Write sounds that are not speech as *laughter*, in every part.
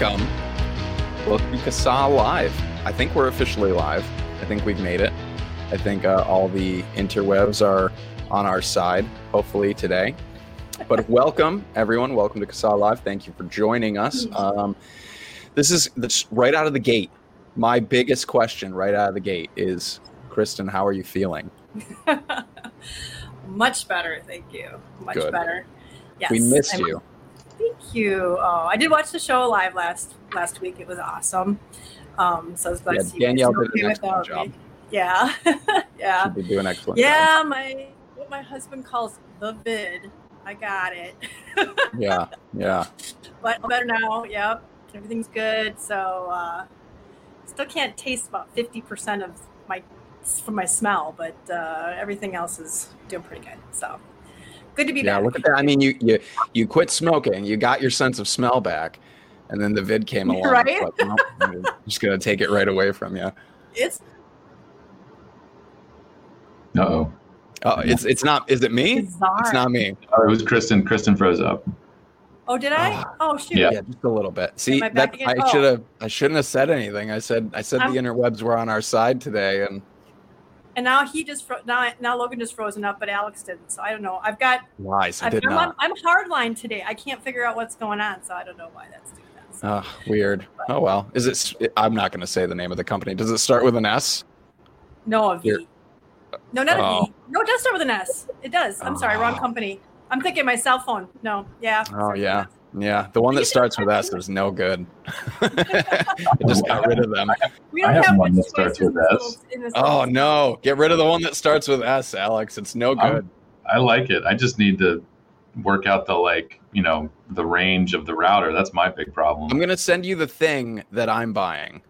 welcome. Welcome to CASA Live. I think we're officially live. I think we've made it. I think uh, all the interwebs are on our side, hopefully today. But *laughs* welcome, everyone. Welcome to CASA Live. Thank you for joining us. Um, this is this, right out of the gate. My biggest question right out of the gate is Kristen, how are you feeling? *laughs* Much better, thank you. Much Good. better. Yes, we missed I'm- you. Thank you. Oh, I did watch the show live last last week. It was awesome. Um, so I was glad Yeah, to see you Danielle did an excellent without me. job. Yeah, *laughs* yeah, Should be doing an excellent job. yeah. My what my husband calls the vid. I got it. *laughs* Yeah, yeah. but I'm better now. Yep, everything's good. So uh, still can't taste about fifty percent of my from my smell, but uh, everything else is doing pretty good. So good to be Yeah, back. look at that. I mean, you you you quit smoking, you got your sense of smell back, and then the vid came along. Right? It's like, nope, I'm just gonna take it right away from you. It's Uh oh. Oh, it's it's not. Is it me? bizarre. It's not me. Oh, it was Kristen. Kristen froze up. Oh, did I? Ah. Oh, shoot. Yeah. Yeah, just a little bit. See, I that? I Oh. should have. I shouldn't have said anything. I said I said I'm- the interwebs were on our side today, and And now he just fro- now now Logan just frozen up, but Alex didn't. So I don't know. I've got lies. I did I'm, not. I'm hardline today. I can't figure out what's going on, so I don't know why that's doing that. So. Oh, weird. Oh well. Is it? I'm not going to say the name of the company. Does it start with an S? no, a V. You're- No, not Oh. V. No, it does start with an S. It does. I'm sorry, wrong Oh. company. I'm thinking my cell phone. No, yeah. Oh yeah. Yeah. The one that starts with S is no good. *laughs* I just got rid of them. We I don't have have one that starts with this S. little- in this Oh no! Get rid of the one that starts with S, Alex. It's no I'm- good. I like it. I just need to work out the like, you know, the range of the router. That's my big problem. I'm gonna send you the thing that I'm buying.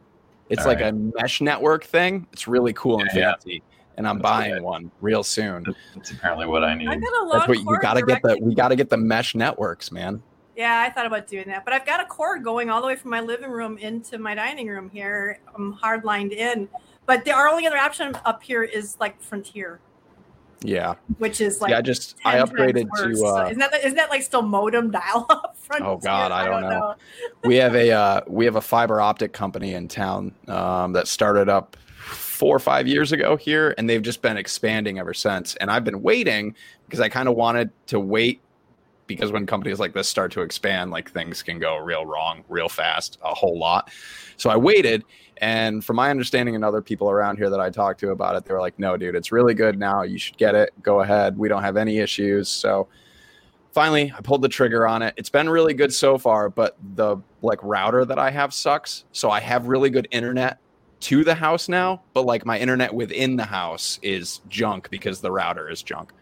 It's All like right. a mesh network thing. It's really cool and Yeah, yeah. fancy, and I'm That's buying good. one real soon. That's apparently what I need. I got a long That's what you got to get the. We got to get the mesh networks, man. Yeah, I thought about doing that, but I've got a cord going all the way from my living room into my dining room here. I'm hard lined in, but the our only other option up here is like Frontier, Yeah, which is like yeah. I just I upgraded to. Uh, isn't that isn't that like still modem dial *laughs* up? Frontier? Oh, God, I don't know. we have a uh, we have a fiber optic company in town um, that started up four or five years ago here, and they've just been expanding ever since. And I've been waiting because I kind of wanted to wait because when companies like this start to expand, like things can go real wrong real fast, a whole lot. So I waited, and from my understanding and other people around here that I talked to about it, they were like, "No, dude, it's really good now. You should get it. Go ahead. We don't have any issues." So finally i pulled the trigger on it it's been really good so far but the like router that i have sucks so i have really good internet to the house now but like my internet within the house is junk because the router is junk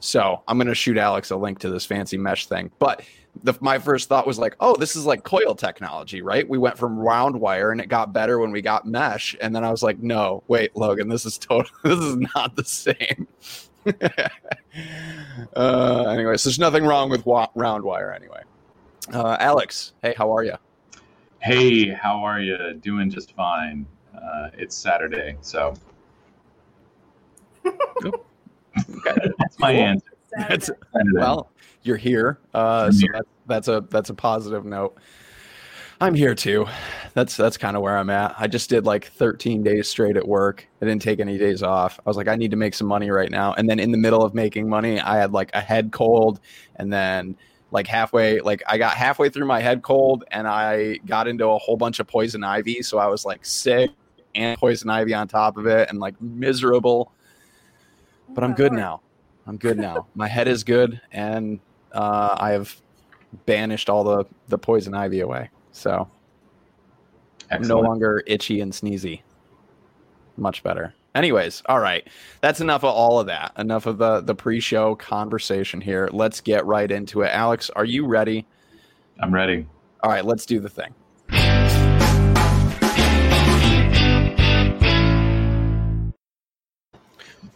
so i'm going to shoot alex a link to this fancy mesh thing but the, my first thought was like oh this is like coil technology right we went from round wire and it got better when we got mesh and then i was like no wait logan this is total *laughs* this is not the same *laughs* uh, anyways, there's nothing wrong with wa- round wire anyway. Uh, Alex, hey, how are you? Hey, how are you? Doing just fine. Uh, it's Saturday, so that's my Cool. answer. That's- Well, you're here, uh, so here. that, that's a that's a positive note. I'm here too. That's that's kind of where I'm at. I just did like 13 days straight at work. I didn't take any days off. I was like, I need to make some money right now. And then in the middle of making money, I had like a head cold, and then like halfway, like I got halfway through my head cold, and I got into a whole bunch of poison ivy. So I was like sick and poison ivy on top of it, and like miserable. But I'm good now. I'm good now. My head is good, and uh, I have banished all the the poison ivy away. So I'm no longer itchy and sneezy. Much better. Anyways, all right. That's enough of all of that. Enough of the the pre-show conversation here. Let's get right into it. Alex, are you ready? I'm ready. All right, let's do the thing.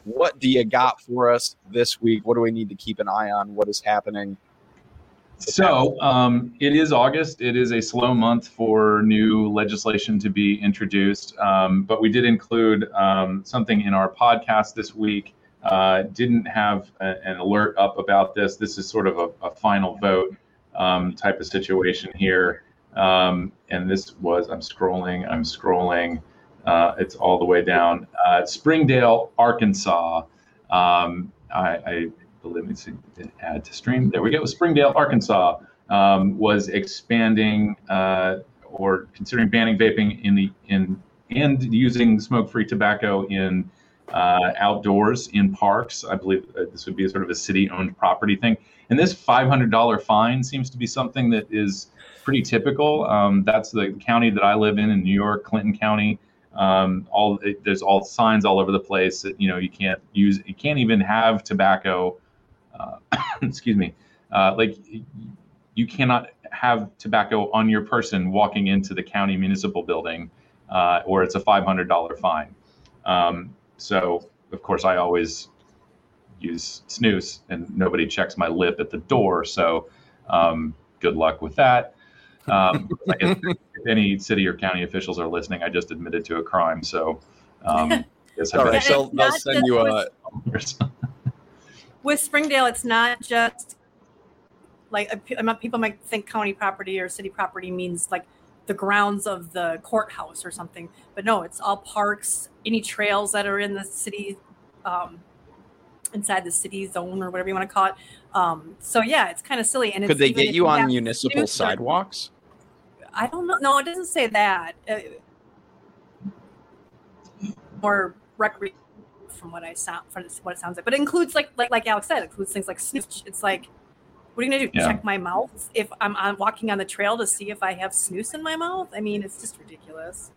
What do you got for us this week? What do we need to keep an eye on? What is happening? So um, it is August. It is a slow month for new legislation to be introduced, um, but we did include um, something in our podcast this week. Uh, didn't have a, an alert up about this. This is sort of a, a final vote um, type of situation here. Um, and this was, I'm scrolling, I'm scrolling. Uh, it's all the way down. Uh, Springdale, Arkansas. Um, I, I let me see, add to stream. There we go. Springdale, Arkansas um, was expanding uh, or considering banning vaping in the in and using smoke-free tobacco in uh, outdoors in parks. I believe uh, this would be sort of a city-owned property thing. And this $500 fine seems to be something that is pretty typical. Um, that's the county that I live in in New York, Clinton County. Um, all it, there's all signs all over the place that you know you can't use, you can't even have tobacco. Uh, *coughs* excuse me, uh, like you cannot have tobacco on your person walking into the county municipal building, uh, or it's a $500 fine. Um, so of course I always use snus, and nobody checks my lip at the door. So um, good luck with that. Um, if any city or county officials are listening, I just admitted to a crime. So, um, *laughs* yes, all right. So I'll send you a. With Springdale, it's not just like people might think county property or city property means like the grounds of the courthouse or something, but no, it's all parks, any trails that are in the city, um, inside the city zone or whatever you want to call it. Um, so yeah, it's kind of silly. And could they get you on municipal sidewalks? I don't know. No, it doesn't say that. Uh, or recreation, from what I sound, from what it sounds like. But it includes like like like Alex said, it includes things like snus. It's like, what are you gonna do? Yeah. Check my mouth if I'm, I'm walking on the trail to see if I have snus in my mouth? I mean, it's just ridiculous.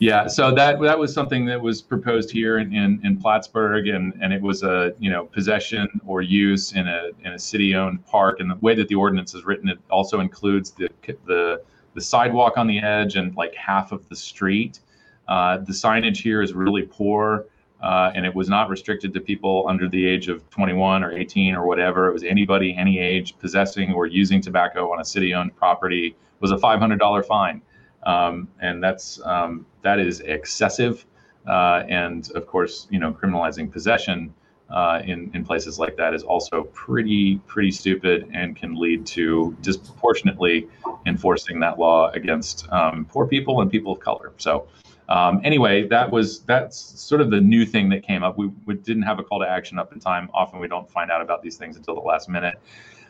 Yeah, so that that was something that was proposed here in, in, in, Plattsburgh, and, and it was a you know possession or use in a in a city-owned park. And the way that the ordinance is written, it also includes the the the sidewalk on the edge and like half of the street. Uh, the signage here is really poor, uh, and it was not restricted to people under the age of 21 or 18 or whatever. It was anybody, any age, possessing or using tobacco on a city-owned property was a $500 fine, um, and that's um, that is excessive. Uh, and of course, you know, criminalizing possession uh, in in places like that is also pretty pretty stupid and can lead to disproportionately enforcing that law against um, poor people and people of color. So. Um, anyway, that was that's sort of the new thing that came up. We, we, didn't have a call to action up in time. Often we don't find out about these things until the last minute.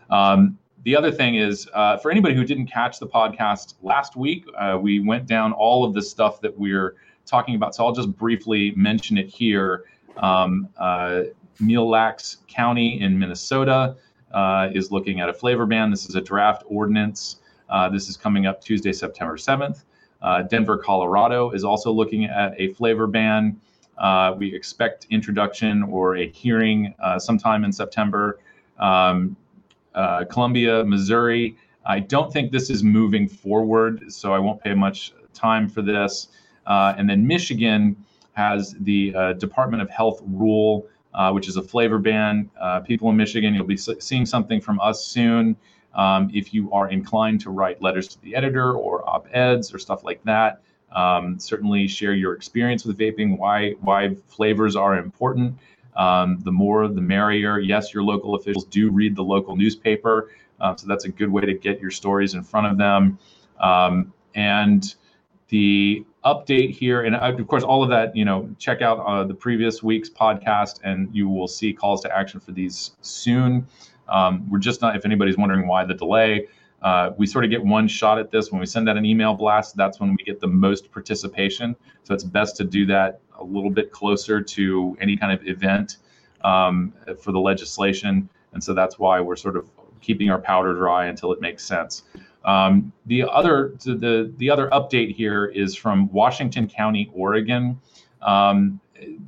Um, the other thing is, uh, for anybody who didn't catch the podcast last week, uh, we went down all of the stuff that we're talking about. So I'll just briefly mention it here. Um, uh, Mille Lacs County in Minnesota uh, is looking at a flavor ban. This is a draft ordinance. Uh, this is coming up Tuesday, September 7th. Uh, Denver, Colorado is also looking at a flavor ban. Uh, we expect introduction or a hearing uh, sometime in September. Um, uh, Columbia, Missouri. I don't think this is moving forward, so I won't pay much time for this. and then Michigan has the Department of Health rule uh, which is a flavor ban. Uh, people in Michigan, you'll be seeing something from us soon. Um, if you are inclined to write letters to the editor or op eds or stuff like that, um, certainly share your experience with vaping, why, why flavors are important. Um, the more, the merrier. Yes, your local officials do read the local newspaper. Uh, so that's a good way to get your stories in front of them. Um, and the update here, and of course, all of that, you know, check out uh, the previous week's podcast, and you will see calls to action for these soon. Um, we're just not, if anybody's wondering why the delay, uh, we sort of get one shot at this when we send out an email blast. That's when we get the most participation. So it's best to do that a little bit closer to any kind of event um, for the legislation. And so that's why we're sort of keeping our powder dry until it makes sense. Um, the other the the other update here is from Washington County, Oregon. Um,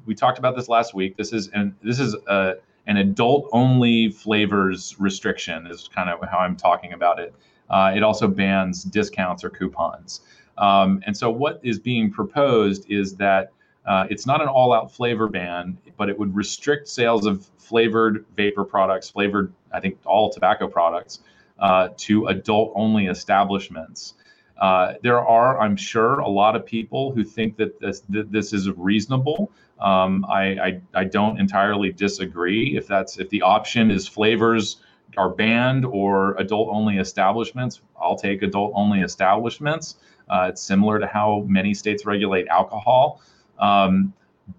we talked about this last week. This is and this is a, an adult only flavors restriction is kind of how I'm talking about it. Uh, it also bans discounts or coupons. Um, and so what is being proposed is that uh, it's not an all-out flavor ban, but it would restrict sales of flavored vapor products, flavored I think all tobacco products uh, to adult only establishments. Uh, there are, I'm sure, a lot of people who think that this, that this is reasonable. Um, I, I, I, don't entirely disagree. If that's if the option is flavors are banned or adult only establishments. I'll take adult only establishments. Uh, it's similar to how many states regulate alcohol. Um,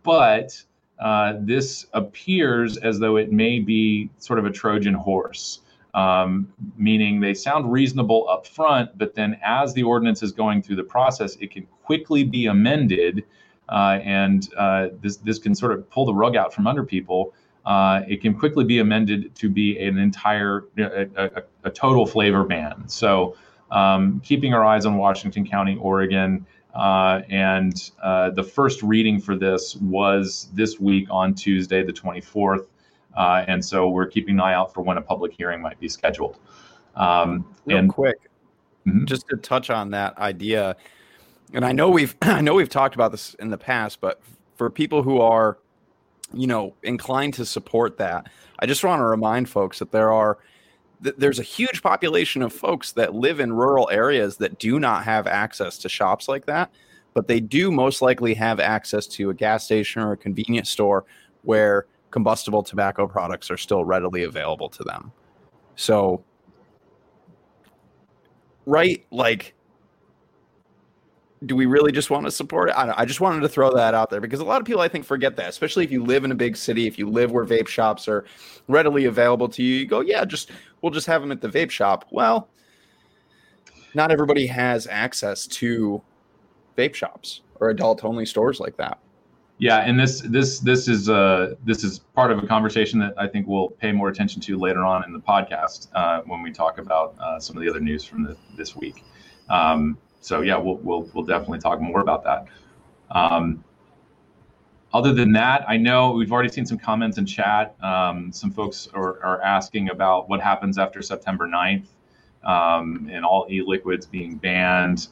but uh, this appears as though it may be sort of a Trojan horse, um, meaning they sound reasonable up front, but then as the ordinance is going through the process, it can quickly be amended. Uh, and uh, this, this can sort of pull the rug out from under people uh, it can quickly be amended to be an entire, a, a, a total flavor ban. So, um, keeping our eyes on Washington County, Oregon, uh, and uh, the first reading for this was this week on Tuesday, the 24th. Uh, and so we're keeping an eye out for when a public hearing might be scheduled. Um, Real and quick, mm-hmm. just to touch on that idea, and I know we've *clears throat* I know we've talked about this in the past, but for people who are you know inclined to support that i just want to remind folks that there are th- there's a huge population of folks that live in rural areas that do not have access to shops like that but they do most likely have access to a gas station or a convenience store where combustible tobacco products are still readily available to them so right like do we really just want to support it? I, I, just wanted to throw that out there because a lot of people, I think, forget that, especially if you live in a big city, if you live where vape shops are readily available to you, you go, yeah, just we'll just have them at the vape shop. Well, not everybody has access to vape shops or adult only stores like that. Yeah, and this this this is uh this is part of a conversation that I think we'll pay more attention to later on in the podcast uh, when we talk about uh, some of the other news from the, this week. Um, so yeah, we'll we'll we'll definitely talk more about that. Um, other than that, I know we've already seen some comments in chat. Um, some folks are, are, asking about what happens after September 9th um, and all e-liquids being banned.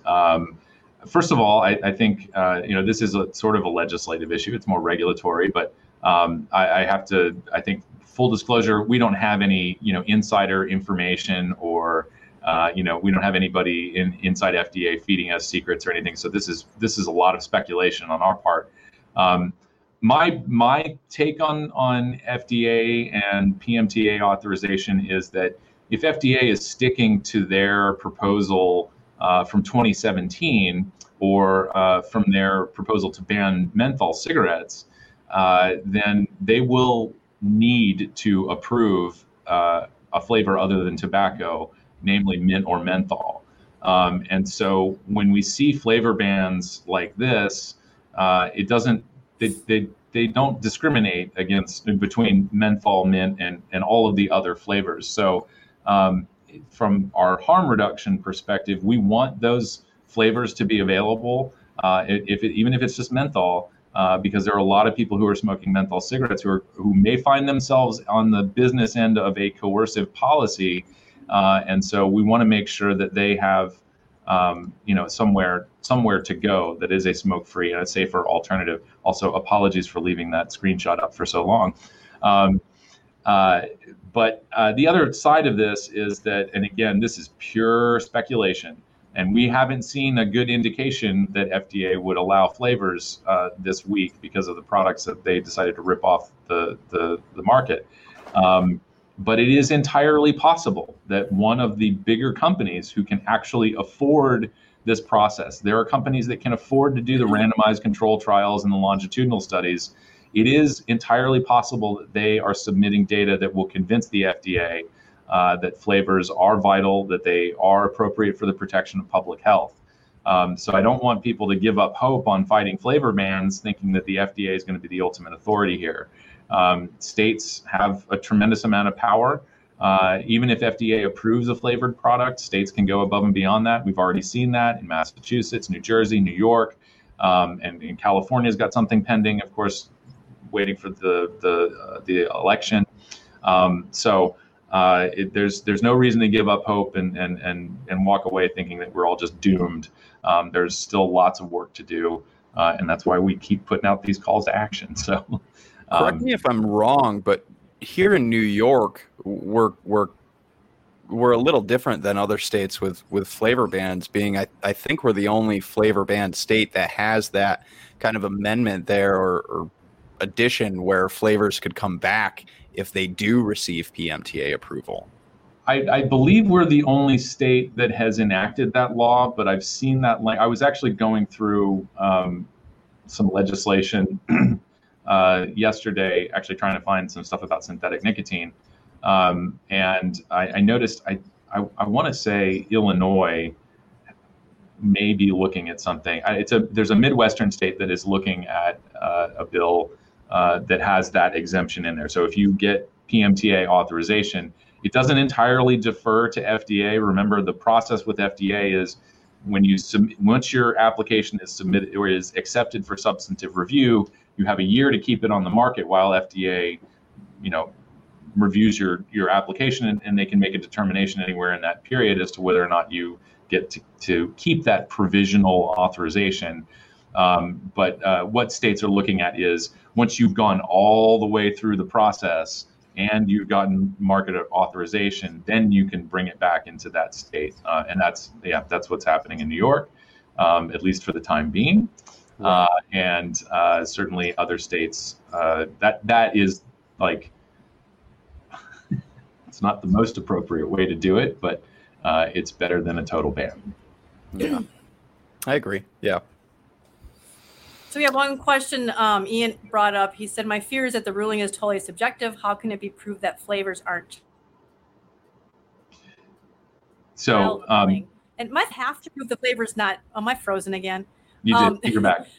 First of all, I, I think uh, you know this is a sort of a legislative issue. It's more regulatory, but um, I, I, have to. I think full disclosure, we don't have any you know insider information or uh, you know, we don't have anybody in inside FDA feeding us secrets or anything. So this is this is a lot of speculation on our part. Um, my my take on on FDA and PMTA authorization is that if FDA is sticking to their proposal uh, from 2017 or uh, from their proposal to ban menthol cigarettes, uh, then they will need to approve uh, a flavor other than tobacco namely mint or menthol. Um, and so when we see flavor bans like this, uh, it doesn't they, they they don't discriminate against between menthol, mint, and and all of the other flavors. So um, from our harm reduction perspective, we want those flavors to be available. Uh, if it, even if it's just menthol, uh, because there are a lot of people who are smoking menthol cigarettes who are who may find themselves on the business end of a coercive policy uh, and so we want to make sure that they have, um, you know, somewhere somewhere to go that is a smoke-free and a safer alternative. Also, apologies for leaving that screenshot up for so long. Um, uh, but uh, the other side of this is that, and again, this is pure speculation, and we haven't seen a good indication that FDA would allow flavors uh, this week because of the products that they decided to rip off the the, the market. Um, but it is entirely possible that one of the bigger companies who can actually afford this process, there are companies that can afford to do the randomized control trials and the longitudinal studies. It is entirely possible that they are submitting data that will convince the FDA uh, that flavors are vital, that they are appropriate for the protection of public health. Um, so I don't want people to give up hope on fighting flavor bans, thinking that the FDA is going to be the ultimate authority here. Um, states have a tremendous amount of power. Uh, even if FDA approves a flavored product, states can go above and beyond that. We've already seen that in Massachusetts, New Jersey, New York, um, and, and California's got something pending. Of course, waiting for the the uh, the election. Um, so uh, it, there's there's no reason to give up hope and and and and walk away thinking that we're all just doomed. Um, there's still lots of work to do, uh, and that's why we keep putting out these calls to action. *laughs* So. Correct um, me if I'm wrong, but here in New York, we're we're we're a little different than other states with with flavor bans. Being, I, I think we're the only flavor ban state that has that kind of amendment there or, or addition where flavors could come back if they do receive PMTA approval. I, I, believe we're the only state that has enacted that law, but I've seen that. I was actually going through um, some legislation *clears throat* uh, yesterday, actually trying to find some stuff about synthetic nicotine, um, and I, I, noticed I I, I want to say Illinois may be looking at something. It's a there's a midwestern state that is looking at uh, a bill uh, that has that exemption in there. So if you get PMTA authorization, it doesn't entirely defer to FDA. Remember, the process with FDA is when you sub- once your application is submitted or is accepted for substantive review, you have a year to keep it on the market while FDA, you know, reviews your your application and, and they can make a determination anywhere in that period as to whether or not you get to, to keep that provisional authorization. Um, but uh, what states are looking at is once you've gone all the way through the process and you've gotten market authorization, then you can bring it back into that state. Uh, and that's yeah, that's what's happening in New York, um, at least for the time being. Uh, and uh, certainly other states. Uh, that that is like *laughs* it's not the most appropriate way to do it, but uh, it's better than a total ban. Yeah, I agree. Yeah. So we have one question um, Ian brought up. He said, My fear is that the ruling is totally subjective. How can it be proved that flavors aren't? So, um, and might have to prove the flavor's not. Am I frozen again? You did. Um, You're back. *laughs*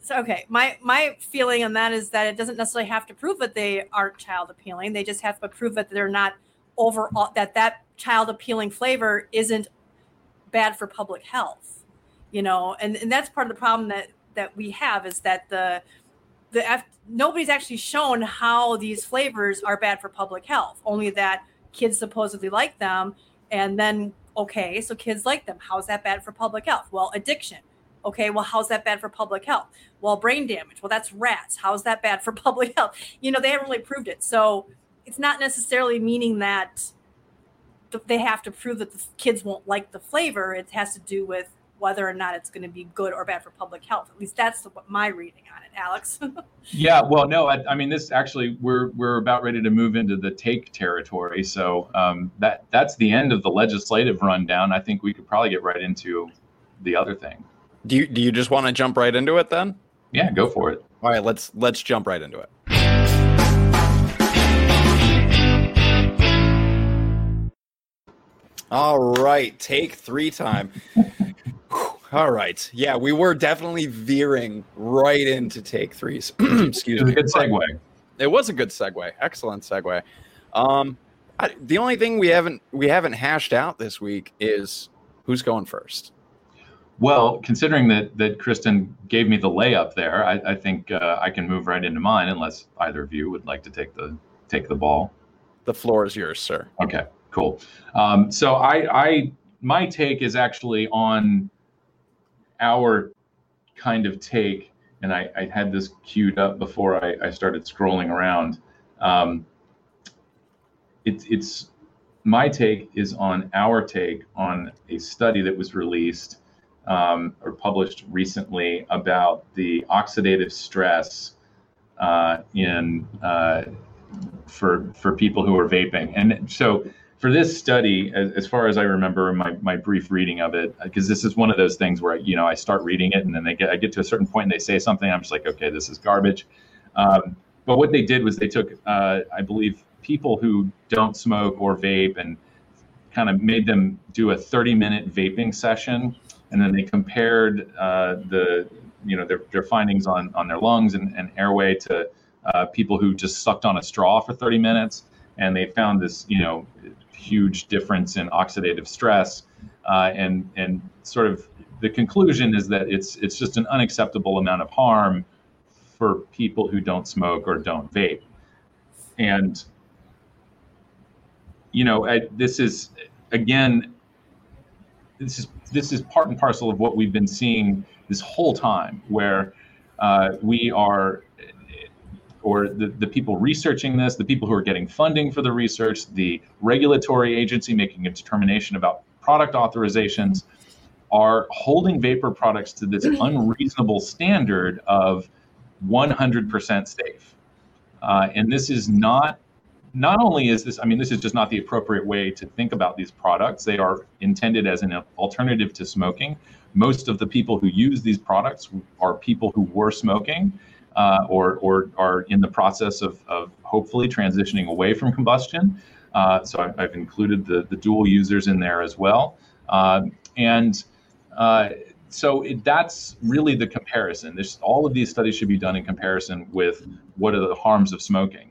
So okay, my my feeling on that is that it doesn't necessarily have to prove that they aren't child appealing. They just have to prove that they're not overall that that child appealing flavor isn't bad for public health. You know, and and that's part of the problem that that we have is that the the F, nobody's actually shown how these flavors are bad for public health. Only that kids supposedly like them, and then okay, so kids like them. How's that bad for public health? Well, addiction. Okay, well, how's that bad for public health? Well, brain damage. Well, that's rats. How's that bad for *laughs* public health? You know, they haven't really proved it. So it's not necessarily meaning that they have to prove that the kids won't like the flavor. It has to do with whether or not it's going to be good or bad for public health. At least that's what my reading on it, Alex. *laughs* yeah, well, no, I, I, mean this actually we're we're about ready to move into the take territory, so um, that that's the end of the legislative rundown. I think we could probably get right into the other thing. Do you do you just want to jump right into it then? Yeah, go for it. All right, let's let's jump right into it. All right, take three time. All right. Yeah, we were definitely veering right into take threes. *clears throat* Excuse me. good segue. It was a good segue. Excellent segue. Um, I, the only thing we haven't we haven't hashed out this week is who's going first. Well, considering that that Kristen gave me the layup there, I, I think uh, I can move right into mine, unless either of you would like to take the take the ball. The floor is yours, sir. Okay, cool. Um, so I, I my take is actually on our kind of take, and I, I had this queued up before I, I started scrolling around. Um, it, it's my take is on our take on a study that was released um, or published recently about the oxidative stress uh, in uh, for for people who are vaping. And so for this study, as, as, far as I remember my, my brief reading of it, because this is one of those things where you know I start reading it and then they get I get to a certain point and they say something I'm just like okay this is garbage. Um, but what they did was they took uh, I believe people who don't smoke or vape and kind of made them do a 30 minute vaping session and then they compared uh, the you know their, their findings on on their lungs and, and airway to uh, people who just sucked on a straw for 30 minutes and they found this you know huge difference in oxidative stress, uh, and and sort of the conclusion is that it's it's just an unacceptable amount of harm for people who don't smoke or don't vape, and you know I, this is again this is this is part and parcel of what we've been seeing this whole time, where uh, we are or the, the people researching this, the people who are getting funding for the research, the regulatory agency making a determination about product authorizations are holding vapor products to this *clears throat* unreasonable standard of 100% safe. Uh, and this is not not only is this, I mean, this is just not the appropriate way to think about these products. They are intended as an alternative to smoking. Most of the people who use these products are people who were smoking uh, or, or are in the process of, of hopefully transitioning away from combustion. Uh, so I've, I've, included the, the dual users in there as well. Uh, and so it, that's really the comparison. There's, all of these studies should be done in comparison with what are the harms of smoking.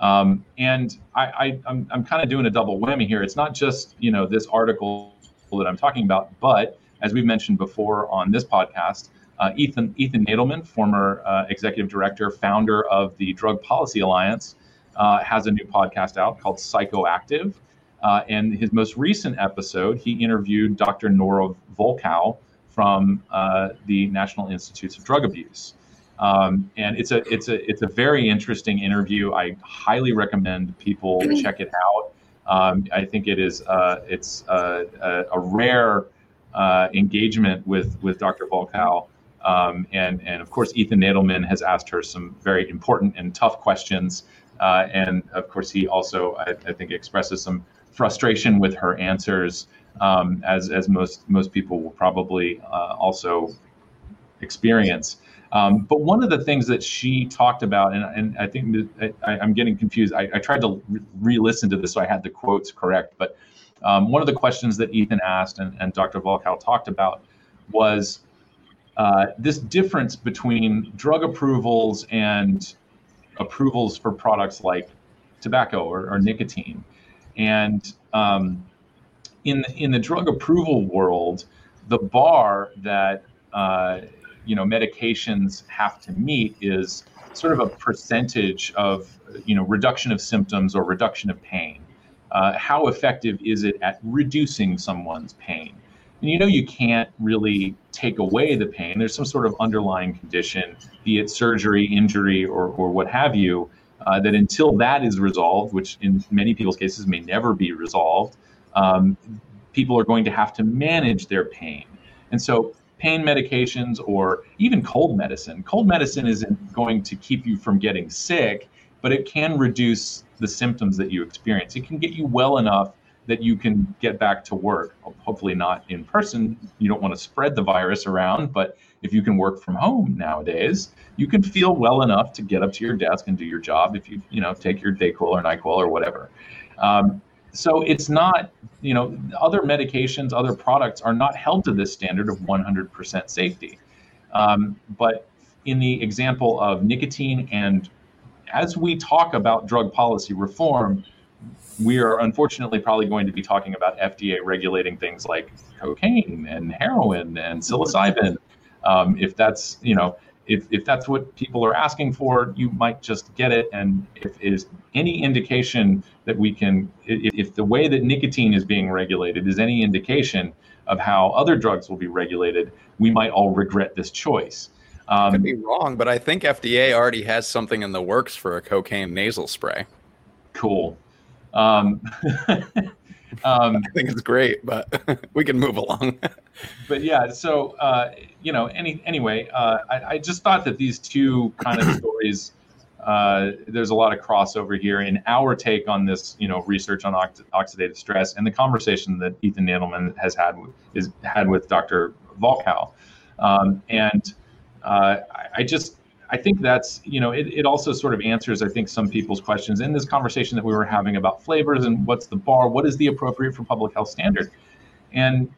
Um, and I, I, I'm, I'm kind of doing a double whammy here. It's not just you know this article that I'm talking about, but as we've mentioned before on this podcast, Ethan Ethan Nadelmann, former uh, executive director, founder of the Drug Policy Alliance, uh, has a new podcast out called Psychoactive. Uh, and his most recent episode, he interviewed Dr. Nora Volkow from uh, the National Institutes of Drug Abuse. Um, and it's a it's a it's a very interesting interview. I highly recommend people *clears throat* check it out. Um, I think it is uh, it's a, a, a rare uh, engagement with with Dr. Volkow. Um, and and of course Ethan Nadelmann has asked her some very important and tough questions. Uh, and of course he also I, I, think expresses some frustration with her answers, um, as as most most people will probably uh, also experience. Um, but one of the things that she talked about, and, and I think I, am getting confused. I, I tried to re-listen to this so I had the quotes correct. But um, one of the questions that Ethan asked and, and Dr. Volkow talked about was uh, this difference between drug approvals and approvals for products like tobacco or, or nicotine. And um, in in the drug approval world, the bar that uh, you know medications have to meet is sort of a percentage of you know reduction of symptoms or reduction of pain. Uh, how effective is it at reducing someone's pain? And you know you can't really take away the pain. There's some sort of underlying condition, be it surgery, injury, or or what have you. Uh, that until that is resolved, which in many people's cases may never be resolved, um, people are going to have to manage their pain. And so pain medications or even cold medicine. Cold medicine isn't going to keep you from getting sick, but it can reduce the symptoms that you experience. It can get you well enough that you can get back to work. Hopefully, not in person. You don't want to spread the virus around, but if you can work from home nowadays, you can feel well enough to get up to your desk and do your job. If you, you know, take your Dayquil or Nyquil or whatever. Um, so it's not, you know, other medications, other products are not held to this standard of 100% safety. Um, but in the example of nicotine, and as we talk about drug policy reform, we are unfortunately probably going to be talking about FDA regulating things like cocaine and heroin and psilocybin. Um, if that's, you know, if, if that's what people are asking for, you might just get it. And if is any indication that we can, if, if the way that nicotine is being regulated is any indication of how other drugs will be regulated, we might all regret this choice. Um, Could be wrong, but I think FDA already has something in the works for a cocaine nasal spray. Cool. Um, *laughs* Um, I think it's great, but *laughs* we can move along. but yeah, so uh, you know, any anyway, uh, I, I, just thought that these two kind of *coughs* stories. Uh, there's a lot of crossover here in our take on this, you know, research on ox- oxidative stress and the conversation that Ethan Nadelmann has had with, is had with Dr. Volkow, um, and uh, I, I just I think that's, you know, it, it also sort of answers, I think, some people's questions in this conversation that we were having about flavors and what's the bar, what is the appropriate for public health standard. And,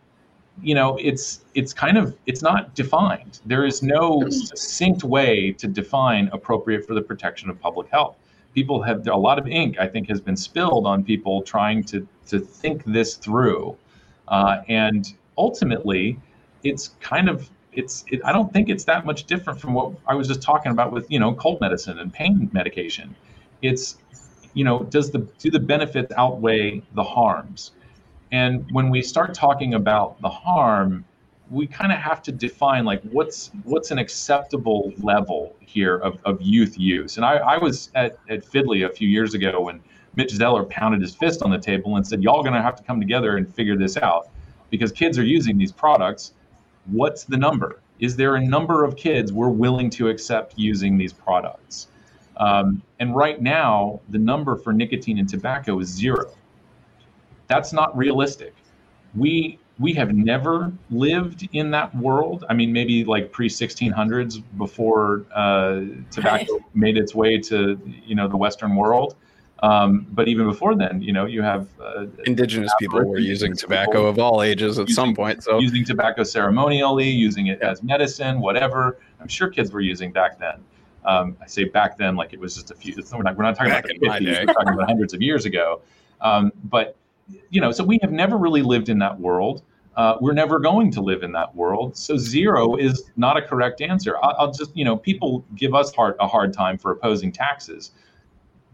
you know, it's it's kind of it's not defined. There is no succinct way to define appropriate for the protection of public health. People have a lot of ink, I think, has been spilled on people trying to to think this through, uh, and ultimately, it's kind of it's it, I don't think it's that much different from what I was just talking about with you know cold medicine and pain medication. It's you know does the do the benefits outweigh the harms? And when we start talking about the harm, we kind of have to define like what's what's an acceptable level here of, of youth use. And I, I was at, at Fidley a few years ago when Mitch Zeller pounded his fist on the table and said, Y'all gonna have to come together and figure this out because kids are using these products what's the number? Is there a number of kids we're willing to accept using these products? Um, and right now, the number for nicotine in tobacco is zero. That's not realistic. We we have never lived in that world. I mean, maybe like pre 1600s before uh, tobacco right. made its way to you know the Western world. Um, but even before then, you know, you have uh, indigenous people were using tobacco of all ages at using, some point. So using tobacco ceremonially, using it as medicine, whatever. I'm sure kids were using back then. Um, I say back then, like it was just a few. We're not, we're not talking back about the 50s. We're talking about hundreds of years ago. Um, but you know, so we have never really lived in that world. Uh, we're never going to live in that world. So zero is not a correct answer. I'll, I'll just, you know, people give us hard, a hard time for opposing taxes.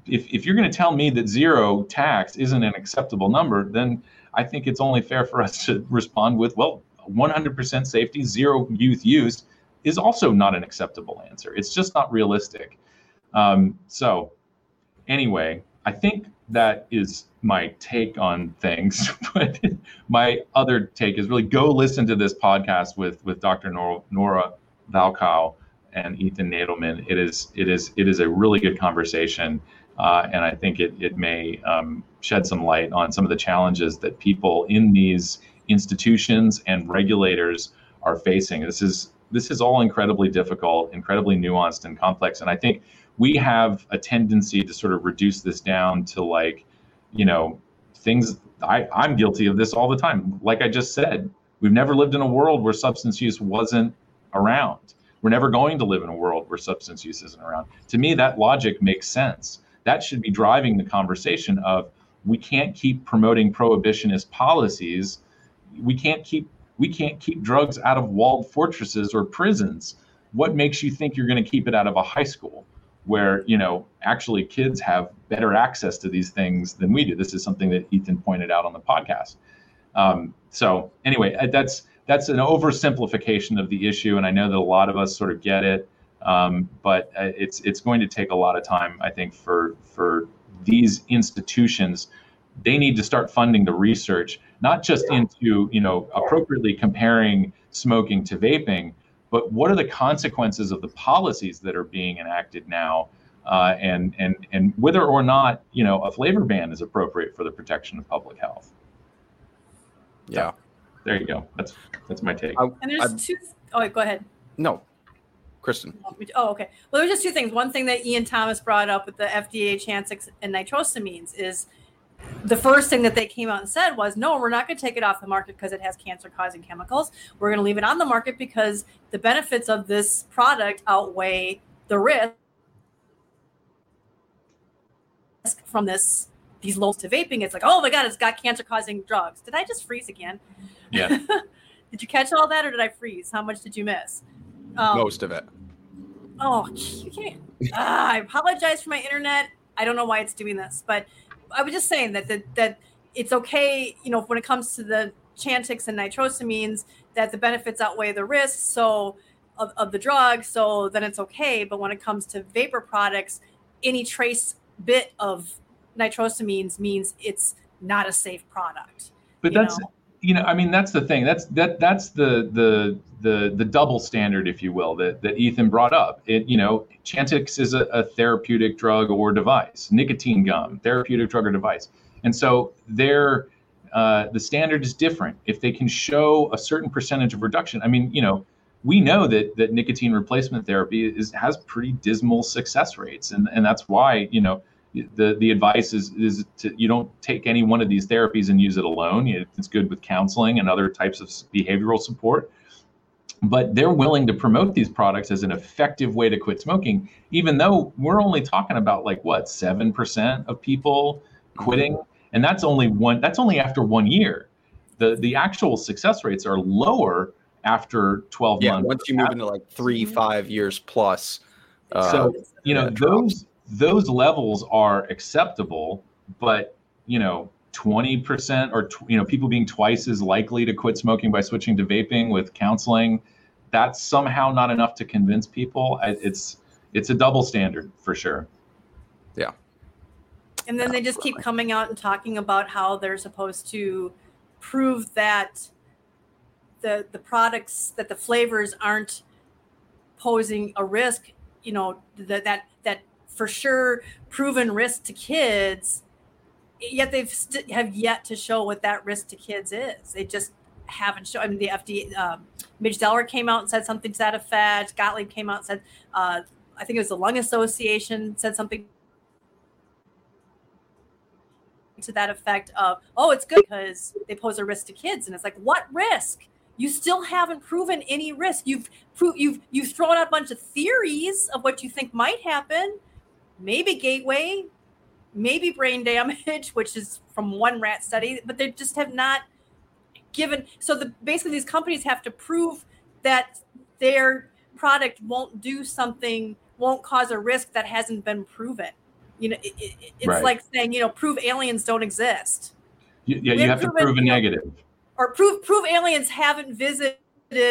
If, if you're going to tell me that zero tax isn't an acceptable number, then I think it's only fair for us to respond with, well, 100% safety, zero youth use is also not an acceptable answer. It's just not realistic. Um, so, anyway, I think that is my take on things. *laughs* but my other take is really go listen to this podcast with with Dr. Nora, Nora Volkow and Ethan Nadelmann. It is it is it is a really good conversation, uh, and I think it it may um, shed some light on some of the challenges that people in these institutions and regulators are facing. This is this is all incredibly difficult, incredibly nuanced and complex, and I think we have a tendency to sort of reduce this down to like, you know, things. I, I'm guilty of this all the time. Like I just said, we've never lived in a world where substance use wasn't around. We're never going to live in a world where substance use isn't around. To me, that logic makes sense. That should be driving the conversation of we can't keep promoting prohibitionist policies. We can't keep we can't keep drugs out of walled fortresses or prisons. What makes you think you're going to keep it out of a high school? where you know actually kids have better access to these things than we do. This is something that Ethan pointed out on the podcast. Um, so anyway, uh, that's that's an oversimplification of the issue, and I know that a lot of us sort of get it, um, but uh, it's it's going to take a lot of time, I think, for for these institutions. They need to start funding the research, not just into you know appropriately comparing smoking to vaping, but what are the consequences of the policies that are being enacted now uh, and and and whether or not you know a flavor ban is appropriate for the protection of public health. Yeah. So, there you go. That's that's my take. I, and there's I, two oh go ahead. No Kristen. Oh, oh, okay. Well, there's just two things. One thing that Ian Thomas brought up with the FDA Chantix and nitrosamines is the first thing that they came out and said was, no, we're not going to take it off the market because it has cancer causing chemicals. We're going to leave it on the market because the benefits of this product outweigh the risk from this these lows to vaping. It's like, oh my God, it's got cancer causing drugs. Did I just freeze again? Yeah. *laughs* did you catch all that or did I freeze? How much did you miss? Um, Most of it. Oh, you can't. uh, I apologize for my internet. I don't know why it's doing this, but I was just saying that that, that it's okay, you know, when it comes to the Chantix and nitrosamines, that the benefits outweigh the risks. So of, of the drug, so then it's okay. But when it comes to vapor products, any trace bit of nitrosamines means it's not a safe product. But that's know? You know, I mean, that's the thing. That's that that's the the the the double standard, if you will, that that Ethan brought up. It you know, Chantix is a, a therapeutic drug or device, nicotine gum, therapeutic drug or device, and so there. Uh, the standard is different. If they can show a certain percentage of reduction, I mean, you know, we know that that nicotine replacement therapy is has pretty dismal success rates, and and that's why you know the the advice is is to you don't take any one of these therapies and use it alone. It's good with counseling and other types of behavioral support. But they're willing to promote these products as an effective way to quit smoking, even though we're only talking about like what seven percent of people quitting, and that's only one. That's only after one year. the The actual success rates are lower after 12 yeah, months. Once you move into like three, five years plus. Uh, so, you know, those those levels are acceptable, but you know, 20% or you know, people being twice as likely to quit smoking by switching to vaping with counseling, that's somehow not enough to convince people. It's it's a double standard for sure. Yeah. And then they just keep coming out and talking about how they're supposed to prove that the the products that the flavors aren't posing a risk, you know, that that that for sure proven risk to kids, yet they've st- have yet to show what that risk to kids is. They just haven't shown. I mean, the FDA, um, Midge Delaware came out and said something to that effect. Gottlieb came out and said, uh, I think it was the Lung Association said something to that effect of, oh, it's good because they pose a risk to kids. And it's like, what risk? You still haven't proven any risk. You've pro- you've you've thrown out a bunch of theories of what you think might happen. Maybe gateway, maybe brain damage, *laughs* which is from one rat study, but they just have not given. So the basically these companies have to prove that their product won't do something, won't cause a risk that hasn't been proven. You know, it, it, it's right. like saying, you know, prove aliens don't exist. You, yeah, you have to prove a negative. Or prove prove aliens haven't visited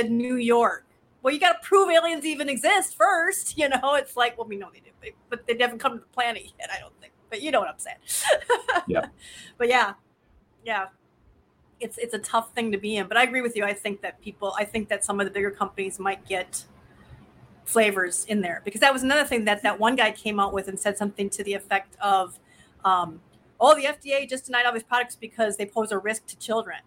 New York. Well, you got to prove aliens even exist first. You know, it's like, well, we know they do, but they haven't come to the planet yet. I don't think. But you know what I'm saying. *laughs* yeah. But yeah, yeah, it's it's a tough thing to be in. But I agree with you. I think that people, I think that some of the bigger companies might get flavors in there because that was another thing that that one guy came out with and said something to the effect of um, oh the fda just denied all these products because they pose a risk to children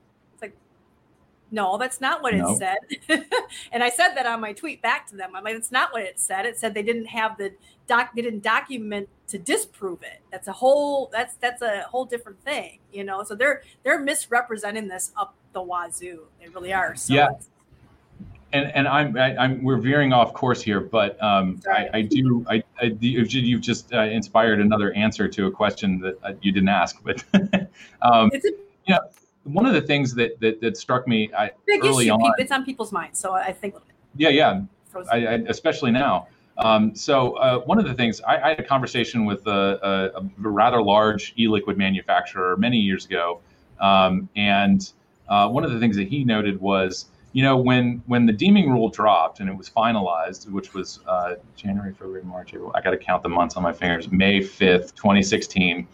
no that's not what no. it said. *laughs* And i said that on my tweet back to them. I'm like it's not what it said. It said they didn't have the doc they didn't document to disprove it. That's a whole that's that's a whole different thing you know? So they're they're misrepresenting this up the wazoo. They really are. So yeah. and and I'm I, am i am we're veering off course here, but um, I, I, do I, I you've just uh, inspired another answer to a question that uh, you didn't ask, but *laughs* um, it's a, you know, one of the things that that, that struck me I, big early issue. on, it's on people's minds, so I think. Yeah, yeah, I, especially now. Um, so uh, one of the things I, I, had a conversation with a, a, a, rather large e-liquid manufacturer many years ago, um, and uh, one of the things that he noted was you know, when when the deeming rule dropped and it was finalized, which was uh, January, February, March, April, I got to count the months on my fingers. May fifth, 2016.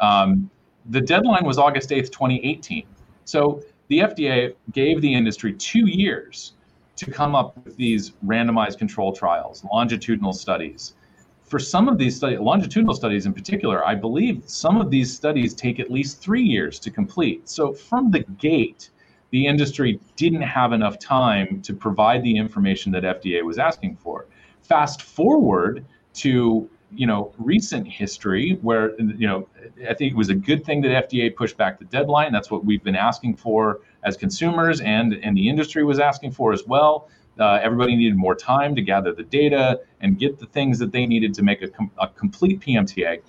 Um, the deadline was August 8th, 2018. So the FDA gave the industry two years to come up with these randomized control trials, longitudinal studies. For some of these longitudinal studies in particular, I believe some of these studies take at least three years to complete. So from the gate, the industry didn't have enough time to provide the information that FDA was asking for. Fast forward to you know recent history where you know I think it was a good thing that FDA pushed back the deadline. That's what we've been asking for as consumers and and the industry was asking for as well. Uh, everybody needed more time to gather the data and get the things that they needed to make a, com- a complete PMTA.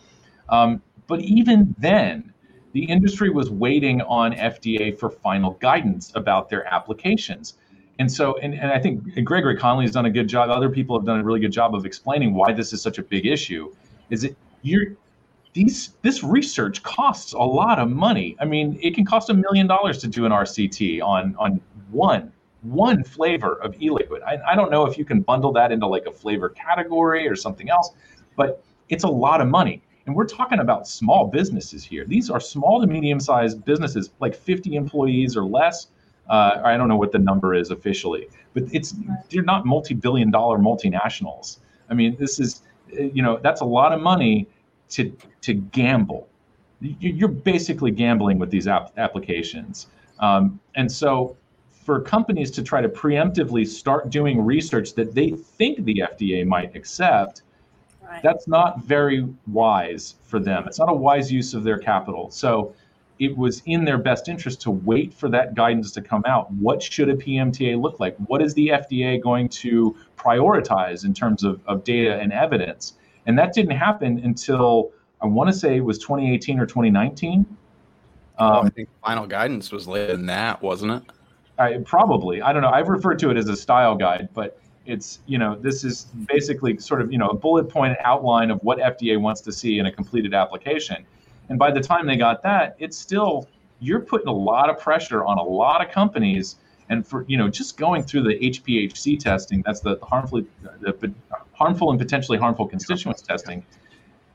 Um, but even then, the industry was waiting on FDA for final guidance about their applications. And so, and, and I think Gregory Conley has done a good job. Other people have done a really good job of explaining why this is such a big issue. Is it you're these this research costs a lot of money. I mean, it can cost a million dollars to do an RCT on on one one flavor of e-liquid. I, I don't know if you can bundle that into like a flavor category or something else, but it's a lot of money. And we're talking about small businesses here. These are small to medium sized businesses, like 50 employees or less. Uh, I don't know what the number is officially, but it's they're not multi-billion dollar multinationals. I mean, this is you know that's a lot of money to to gamble. You're basically gambling with these ap- applications, um, and so for companies to try to preemptively start doing research that they think the FDA might accept Right. That's not very wise for them. It's not a wise use of their capital. So it was in their best interest to wait for that guidance to come out. What should a PMTA look like? What is the FDA going to prioritize in terms of, of data and evidence? And that didn't happen until I want to say it was 2018 or 2019. Um, oh, I think final guidance was later than that, wasn't it? I, probably. I don't know. I've referred to it as a style guide, but it's you know this is basically sort of you know a bullet point outline of what FDA wants to see in a completed application. And by the time they got that, it's still you're putting a lot of pressure on a lot of companies. And for you know just going through the HPHC testing, that's the harmful, the harmful and potentially harmful constituents testing.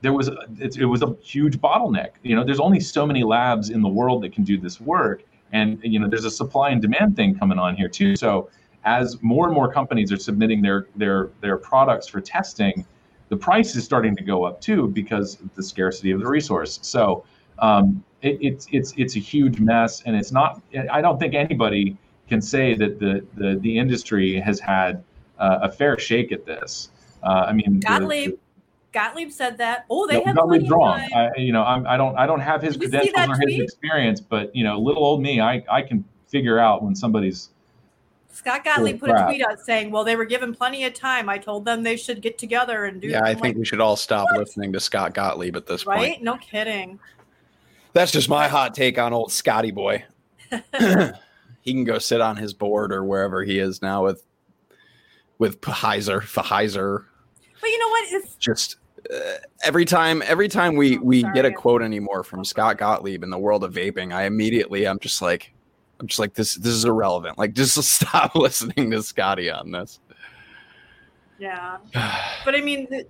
There was it, it was a huge bottleneck. You know, there's only so many labs in the world that can do this work, and you know there's a supply and demand thing coming on here too. So as more and more companies are submitting their their their products for testing, the price is starting to go up too because of the scarcity of the resource. So um, it, it's it's it's a huge mess, and it's not. I don't think anybody can say that the the, the industry has had uh, a fair shake at this. Uh, I mean, Gottlieb, the, Gottlieb said that. Oh, they no, have Gottlieb's wrong. I, you know, I'm, I don't I don't have his credentials or tweet? his experience, but you know, little old me, I I can figure out when somebody's Scott Gottlieb put a tweet out saying, "Well, they were given plenty of time. I told them they should get together and do." Yeah, I think like, we should all stop what? listening to Scott Gottlieb at this right? point. Right? No kidding. That's just my hot take on old Scotty boy. *laughs* he can go sit on his board or wherever he is now with with Pfizer, Pfizer. But you know what? It's just uh, every time every time we oh, we sorry. get a quote anymore from Scott Gottlieb in the world of vaping, I immediately I'm just like I'm just like this. This is irrelevant. Like, just *laughs* stop listening to Scotty on this. Yeah, *sighs* but I mean, the,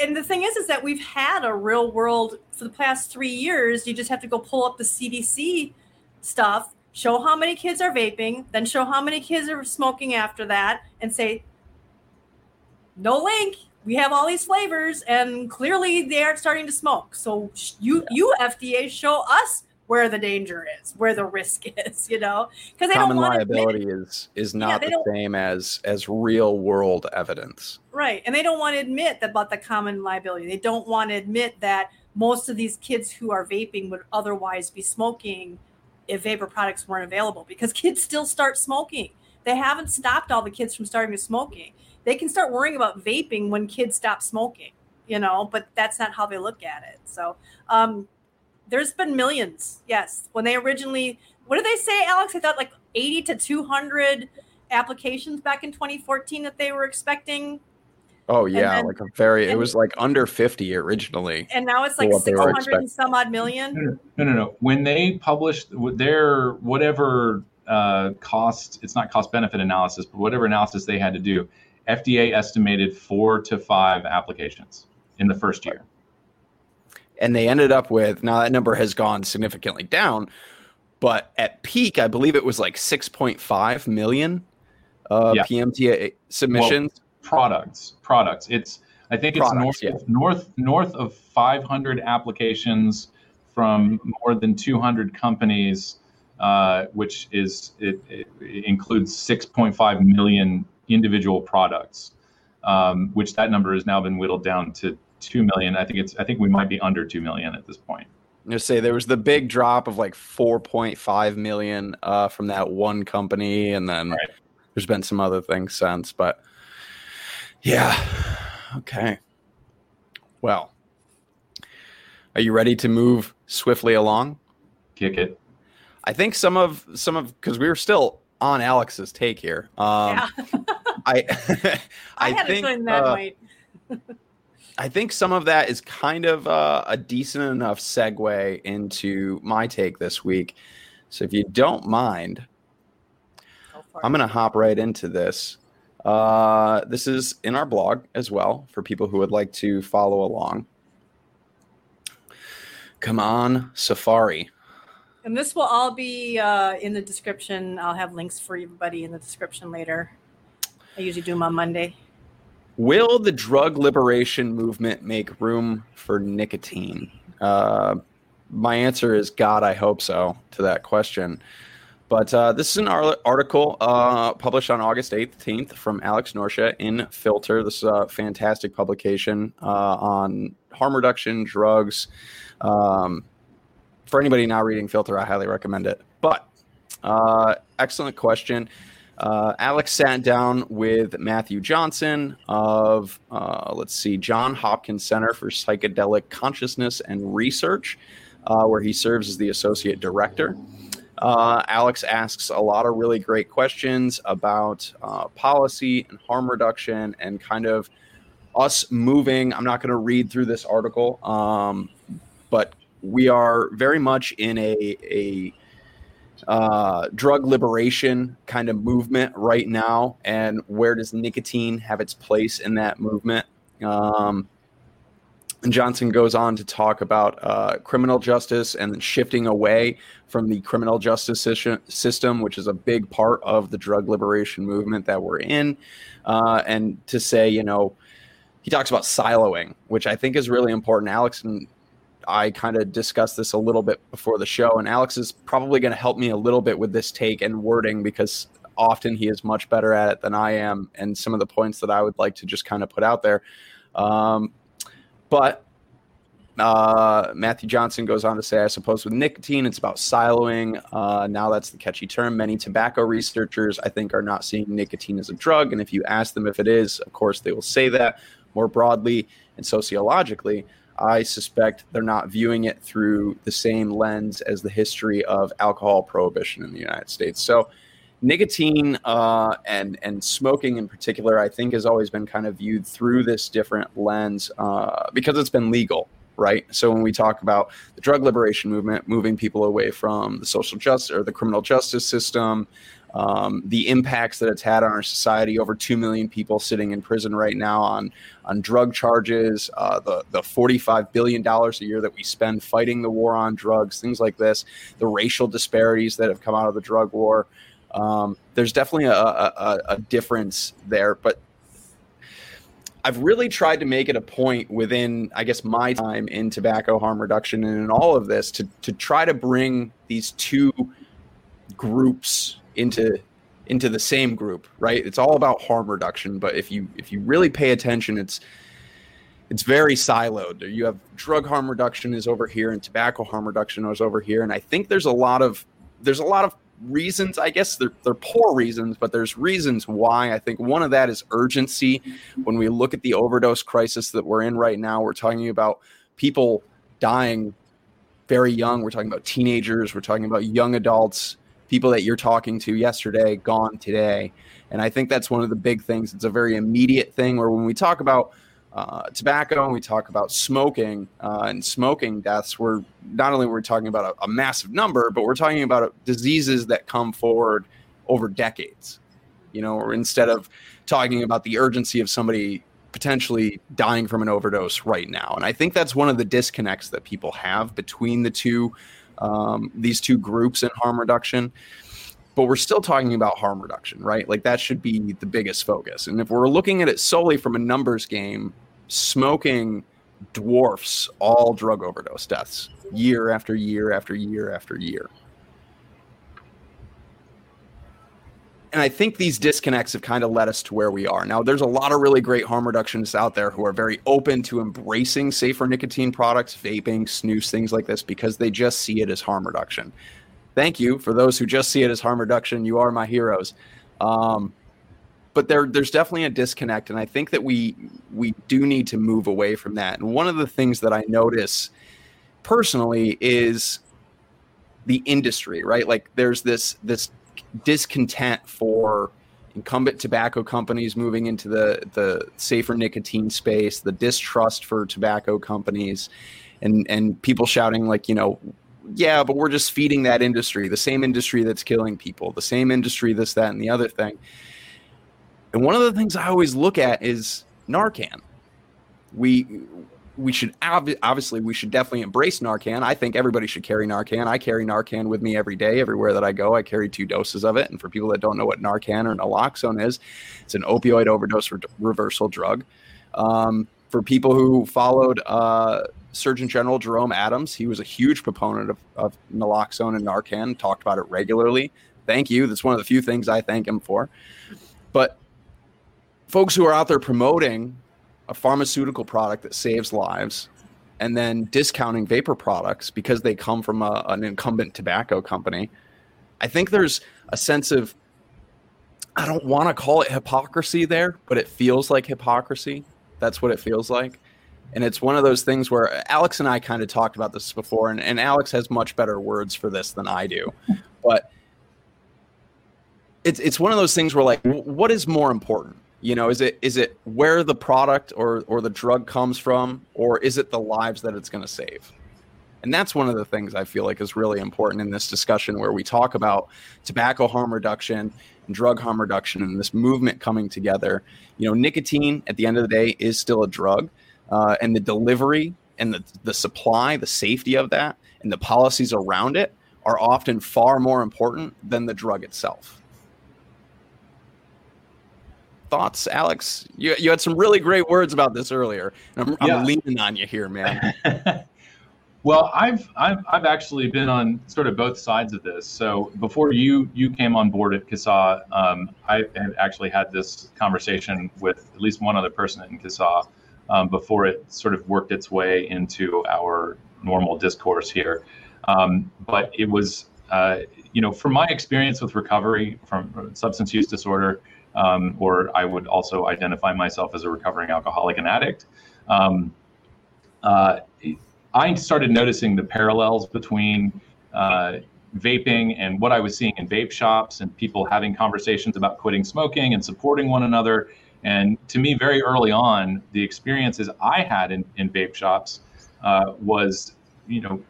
and the thing is, is that we've had a real world for the past three years. You just have to go pull up the CDC stuff, show how many kids are vaping, then show how many kids are smoking after that, and say, no link. We have all these flavors, and clearly they aren't starting to smoke. So you, yeah. you FDA, show us where the danger is, where the risk *laughs* is, you know, because they common don't want liability is is not yeah, the same as as real world evidence, right? And they don't want to admit that about the common liability. They don't want to admit that most of these kids who are vaping would otherwise be smoking if vapor products weren't available because *laughs* kids still start smoking. They haven't stopped all the kids from starting to smoking. They can start worrying about vaping when kids stop smoking, you know, but that's not how they look at it. So, um, there's been millions. Yes, when they originally, what did they say, Alex? I thought like 80 to 200 applications back in 2014 that they were expecting. Oh yeah, then, like a very. It was like under 50 originally, and now it's like 600 and some odd million. No, no, no. When they published their whatever uh, cost, it's not cost benefit analysis, but whatever analysis they had to do, FDA estimated four to five applications in the first year and they ended up with now that number has gone significantly down, but at peak, I believe it was like 6.5 million uh, yeah. PMTA submissions. Well, products, products. It's I think it's north, yeah. north north of 500 applications from more than 200 companies, uh, which is it, it includes 6.5 million individual products, um, which that number has now been whittled down to two million. I think it's I think we might be under two million at this point. You say there was the big drop of like 4.5 million uh, from that one company, and then right. there's been some other things since. But yeah, okay. Well, are you ready to move swiftly along? Kick it. I think some of some of because we were still on Alex's take here. Um, yeah. I *laughs* I, I had think, a feeling that uh, might. *laughs* I think some of that is kind of uh, a decent enough segue into my take this week. So if you don't mind, I'm going to hop right into this. Uh, this is in our blog as well for people who would like to follow along. Come on, Safari. And this will all be uh, in the description. I'll have links for everybody in the description later. I usually do them on Monday. Will the drug liberation movement make room for nicotine? Uh, my answer is God, I hope so to that question. But uh, this is an article uh, published on August 18th from Alex Norcia in Filter. This is a fantastic publication uh, on harm reduction, drugs. Um, for anybody not reading Filter, I highly recommend it. But uh, excellent question. Uh, Alex sat down with Matthew Johnson of, uh, let's see, John Hopkins Center for Psychedelic Consciousness and Research, uh, where he serves as the associate director. Uh, Alex asks a lot of really great questions about uh, policy and harm reduction and kind of us moving. I'm not going to read through this article, um, but we are very much in a, a uh, drug liberation kind of movement right now, and where does nicotine have its place in that movement? Um, and Johnson goes on to talk about uh, criminal justice and shifting away from the criminal justice system, which is a big part of the drug liberation movement that we're in, uh, and to say, you know, he talks about siloing, which I think is really important. Alex and I kind of discussed this a little bit before the show, and Alex is probably going to help me a little bit with this take and wording because often he is much better at it than I am, and some of the points that I would like to just kind of put out there. Um, but uh, Matthew Johnson goes on to say, I suppose with nicotine, it's about siloing. Uh, now that's the catchy term. Many tobacco researchers, I think, are not seeing nicotine as a drug. And if you ask them if it is, of course, they will say that more broadly and sociologically. I suspect they're not viewing it through the same lens as the history of alcohol prohibition in the United States. So, nicotine uh, and and smoking in particular, I think, has always been kind of viewed through this different lens uh, because it's been legal right? So when we talk about the drug liberation movement, moving people away from the social justice or the criminal justice system, um, the impacts that it's had on our society. Over two million people sitting in prison right now on on drug charges. Uh, the the forty five billion dollars a year that we spend fighting the war on drugs, things like this. The racial disparities that have come out of the drug war. Um, there's definitely a, a, a difference there, but I've really tried to make it a point within, I guess, my time in tobacco harm reduction and in all of this to to try to bring these two groups into into the same group, right? It's all about harm reduction, but if you if you really pay attention, it's it's very siloed. You have drug harm reduction is over here and tobacco harm reduction is over here, and I think there's a lot of there's a lot of reasons i guess. They're, they're poor reasons but there's reasons why. I think one of that is urgency. When we look at the overdose crisis that we're in right now we're talking about people dying very young. We're talking about teenagers. We're talking about young adults people that you're talking to yesterday gone today. And i think that's one of the big things. It's a very immediate thing where when we talk about uh, tobacco and we talk about smoking uh, and smoking deaths, we're not only we're talking about a, a, massive number, but we're talking about diseases that come forward over decades. You know, or instead of talking about the urgency of somebody potentially dying from an overdose right now, and I think that's one of the disconnects that people have between the two um, these two groups in harm reduction but we're still talking about harm reduction, right? Like that should be the biggest focus. And if we're looking at it solely from a numbers game, smoking dwarfs all drug overdose deaths year after year after year after year. And I think these disconnects have kind of led us to where we are. Now, there's a lot of really great harm reductionists out there who are very open to embracing safer nicotine products, vaping, snus, things like this, because they just see it as harm reduction. Thank you for those who just see it as harm reduction. You are my heroes. Um, but there there's definitely a disconnect and i think that we we do need to move away from that and one of the things that i notice personally is the industry right? Like there's this this discontent for incumbent tobacco companies moving into the the safer nicotine space the distrust for tobacco companies and and people shouting like you know yeah but we're just feeding that industry the same industry that's killing people the same industry this that and the other thing and one of the things I always look at is Narcan. We we should obviously we should definitely embrace Narcan. I think everybody should carry Narcan. I carry Narcan with me every day, everywhere that I go. I carry two doses of it. And for people that don't know what Narcan or naloxone is, it's an opioid overdose re- reversal drug. Um, for people who followed uh, Surgeon General Jerome Adams, he was a huge proponent of, of naloxone and Narcan. Talked about it regularly. Thank you. That's one of the few things I thank him for. But folks who are out there promoting a pharmaceutical product that saves lives and then discounting vapor products because they come from a, an incumbent tobacco company. I think there's a sense of, I don't want to call it hypocrisy there, but it feels like hypocrisy. That's what it feels like. And it's one of those things where Alex and I kind of talked about this before, and, and Alex has much better words for this than I do. But it's, it's one of those things where, like, what is more important? You know is it is it where the product or or the drug comes from or is it the lives that it's going to save? And that's one of the things i feel like is really important in this discussion where we talk about tobacco harm reduction and drug harm reduction and this movement coming together. You know nicotine at the end of the day is still a drug uh, and the delivery and the, the supply the safety of that and the policies around it are often far more important than the drug itself thoughts, Alex? You you had some really great words about this earlier. I'm, yeah. I'm leaning on you here, man. *laughs* well, I've, I've I've actually been on sort of both sides of this. So before you you came on board at CASAA, um, I had actually had this conversation with at least one other person in CASAA um, before it sort of worked its way into our normal discourse here. Um, but it was, uh, you know, from my experience with recovery from substance use disorder, um, or I would also identify myself as a recovering alcoholic and addict. Um, uh, I started noticing the parallels between uh, vaping and what I was seeing in vape shops and people having conversations about quitting smoking and supporting one another and to me, very early on, the experiences I had in, in vape shops uh, was, you know,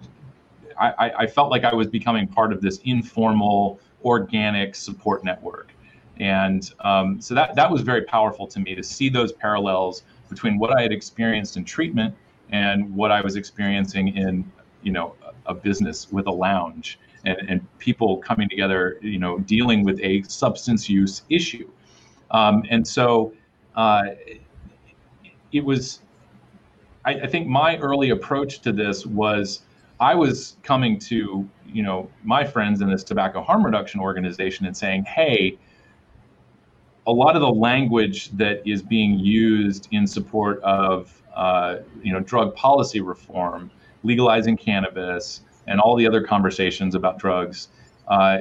I, I felt like I was becoming part of this informal, organic support network. And um, so that, that was very powerful to me to see those parallels between what I had experienced in treatment and what I was experiencing in, you know, a business with a lounge and, and people coming together, you know, dealing with a substance use issue. Um, and so uh, it was, I, I think my early approach to this was I was coming to, you know, my friends in this tobacco harm reduction organization and saying, hey, a lot of the language that is being used in support of, uh, you know, drug policy reform, legalizing cannabis, and all the other conversations about drugs, uh,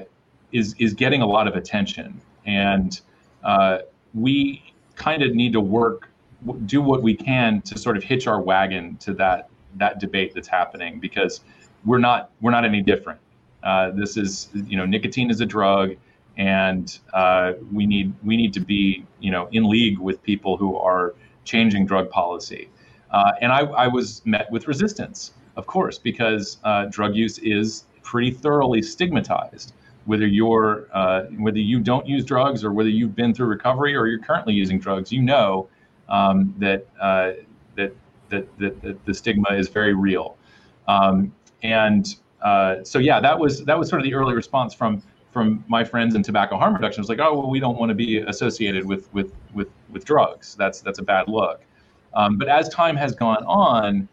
is is getting a lot of attention, and uh, we kind of need to work, do what we can to sort of hitch our wagon to that that debate that's happening because we're not we're not any different. Uh, this is you know nicotine is a drug, and uh, we need we need to be you know in league with people who are changing drug policy. Uh, and I, I, was met with resistance, of course, because uh, drug use is pretty thoroughly stigmatized whether you're uh, whether you don't use drugs or whether you've been through recovery or you're currently using drugs, you know um, that, uh, that, that, that that the stigma is very real. Um, and uh, so yeah, that was that was sort of the early response from from my friends in tobacco harm reduction. Was like, oh well, we don't want to be associated with with with with drugs. That's that's a bad look. Um, but as time has gone on,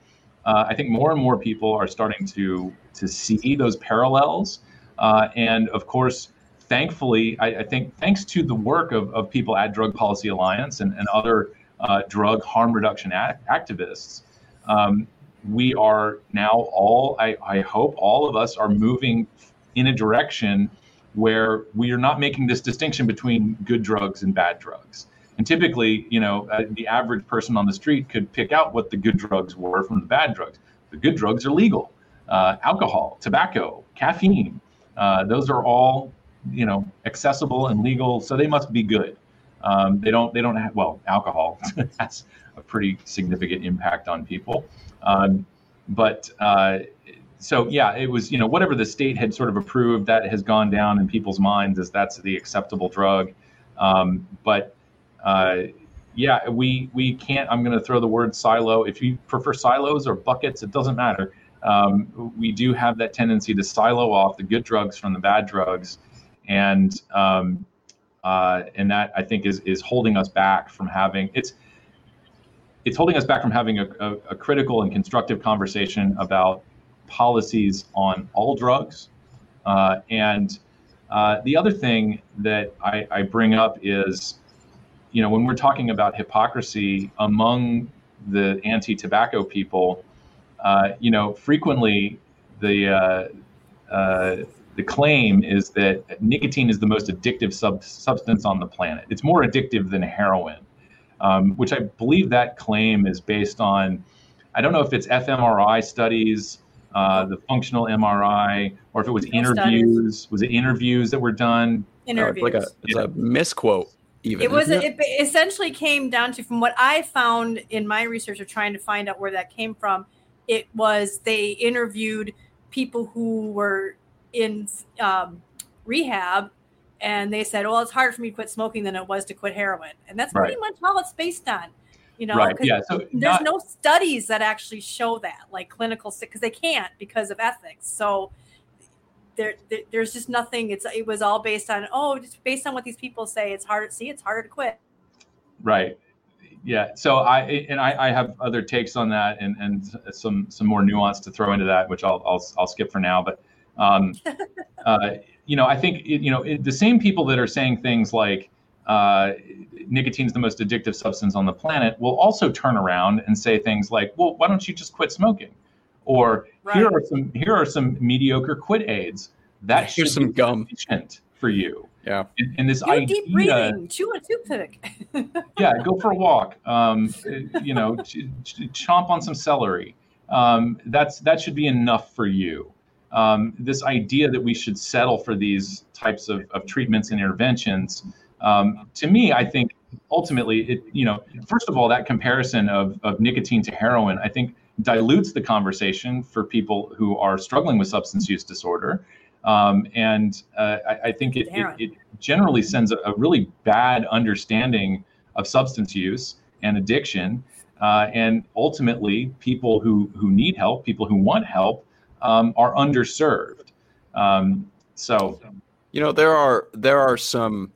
uh, I think more and more people are starting to to see those parallels uh, and of course, thankfully, I, I, think thanks to the work of, of people at Drug Policy Alliance and, and other uh, drug harm reduction activists, um, we are now all, I, I hope all of us are moving in a direction where we are not making this distinction between good drugs and bad drugs. And typically, you know, uh, the average person on the street could pick out what the good drugs were from the bad drugs. The good drugs are legal: uh, alcohol, tobacco, caffeine, uh, those are all, you know, accessible and legal, so they must be good. Um, they don't. They don't have. Well, alcohol *laughs* has a pretty significant impact on people. Um, but uh, so yeah, it was. You know, whatever the state had sort of approved, that has gone down in people's minds as that's the acceptable drug. Um, but uh, yeah, we we can't. I'm going to throw the word silo. If you prefer silos or buckets, it doesn't matter um, we do have that tendency to silo off the good drugs from the bad drugs, and um, uh, and that I think is is holding us back from having it's it's holding us back from having a, a, a critical and constructive conversation about policies on all drugs. Uh, and uh, the other thing that I, I bring up is, you know, when we're talking about hypocrisy among the anti-tobacco people, uh, you know, frequently the uh, uh, the claim is that nicotine is the most addictive sub- substance on the planet. It's more addictive than heroin, um, which I believe that claim is based on. I don't know if it's fMRI studies, uh, the functional MRI, or if it was interviews. Was it interviews that were done? Interviews. like a, it's a misquote. Even, it was it? it essentially came down to from what I found in my research of trying to find out where that came from it was they interviewed people who were in um, rehab and they said, well, it's harder for me to quit smoking than it was to quit heroin. And that's pretty much all it's based on. You know, right. yeah. So there's not- no studies that actually show that, like clinical, because they can't because of ethics. So there, there, there's just nothing. It's it was all based on oh, just based on what these people say. It's hard. See, it's harder to quit. Right. Yeah. So I and I, I have other takes on that and, and some some more nuance to throw into that, which I'll I'll, I'll skip for now. But um, *laughs* uh, you know, I think you know the same people that are saying things like uh, nicotine is the most addictive substance on the planet will also turn around and say things like, "Well, why don't you just quit smoking?" Or right. here are some here are some mediocre quit aids that here's some gum for you. Yeah. And, and this Do idea, deep breathing, chew a toothpick. *laughs* yeah, go for a walk. Um, you know, *laughs* ch- ch- chomp on some celery. Um, that's that should be enough for you. Um, this idea that we should settle for these types of, of treatments and interventions, um, to me, I think ultimately, it you know, first of all, that comparison of of nicotine to heroin, I think dilutes the conversation for people who are struggling with substance use disorder. Um, and uh, I, I, think it, it, it, generally sends a, a, really bad understanding of substance use and addiction. Uh, and ultimately, people who, who need help, people who want help, um, are underserved. Um, so, you know, there are there are some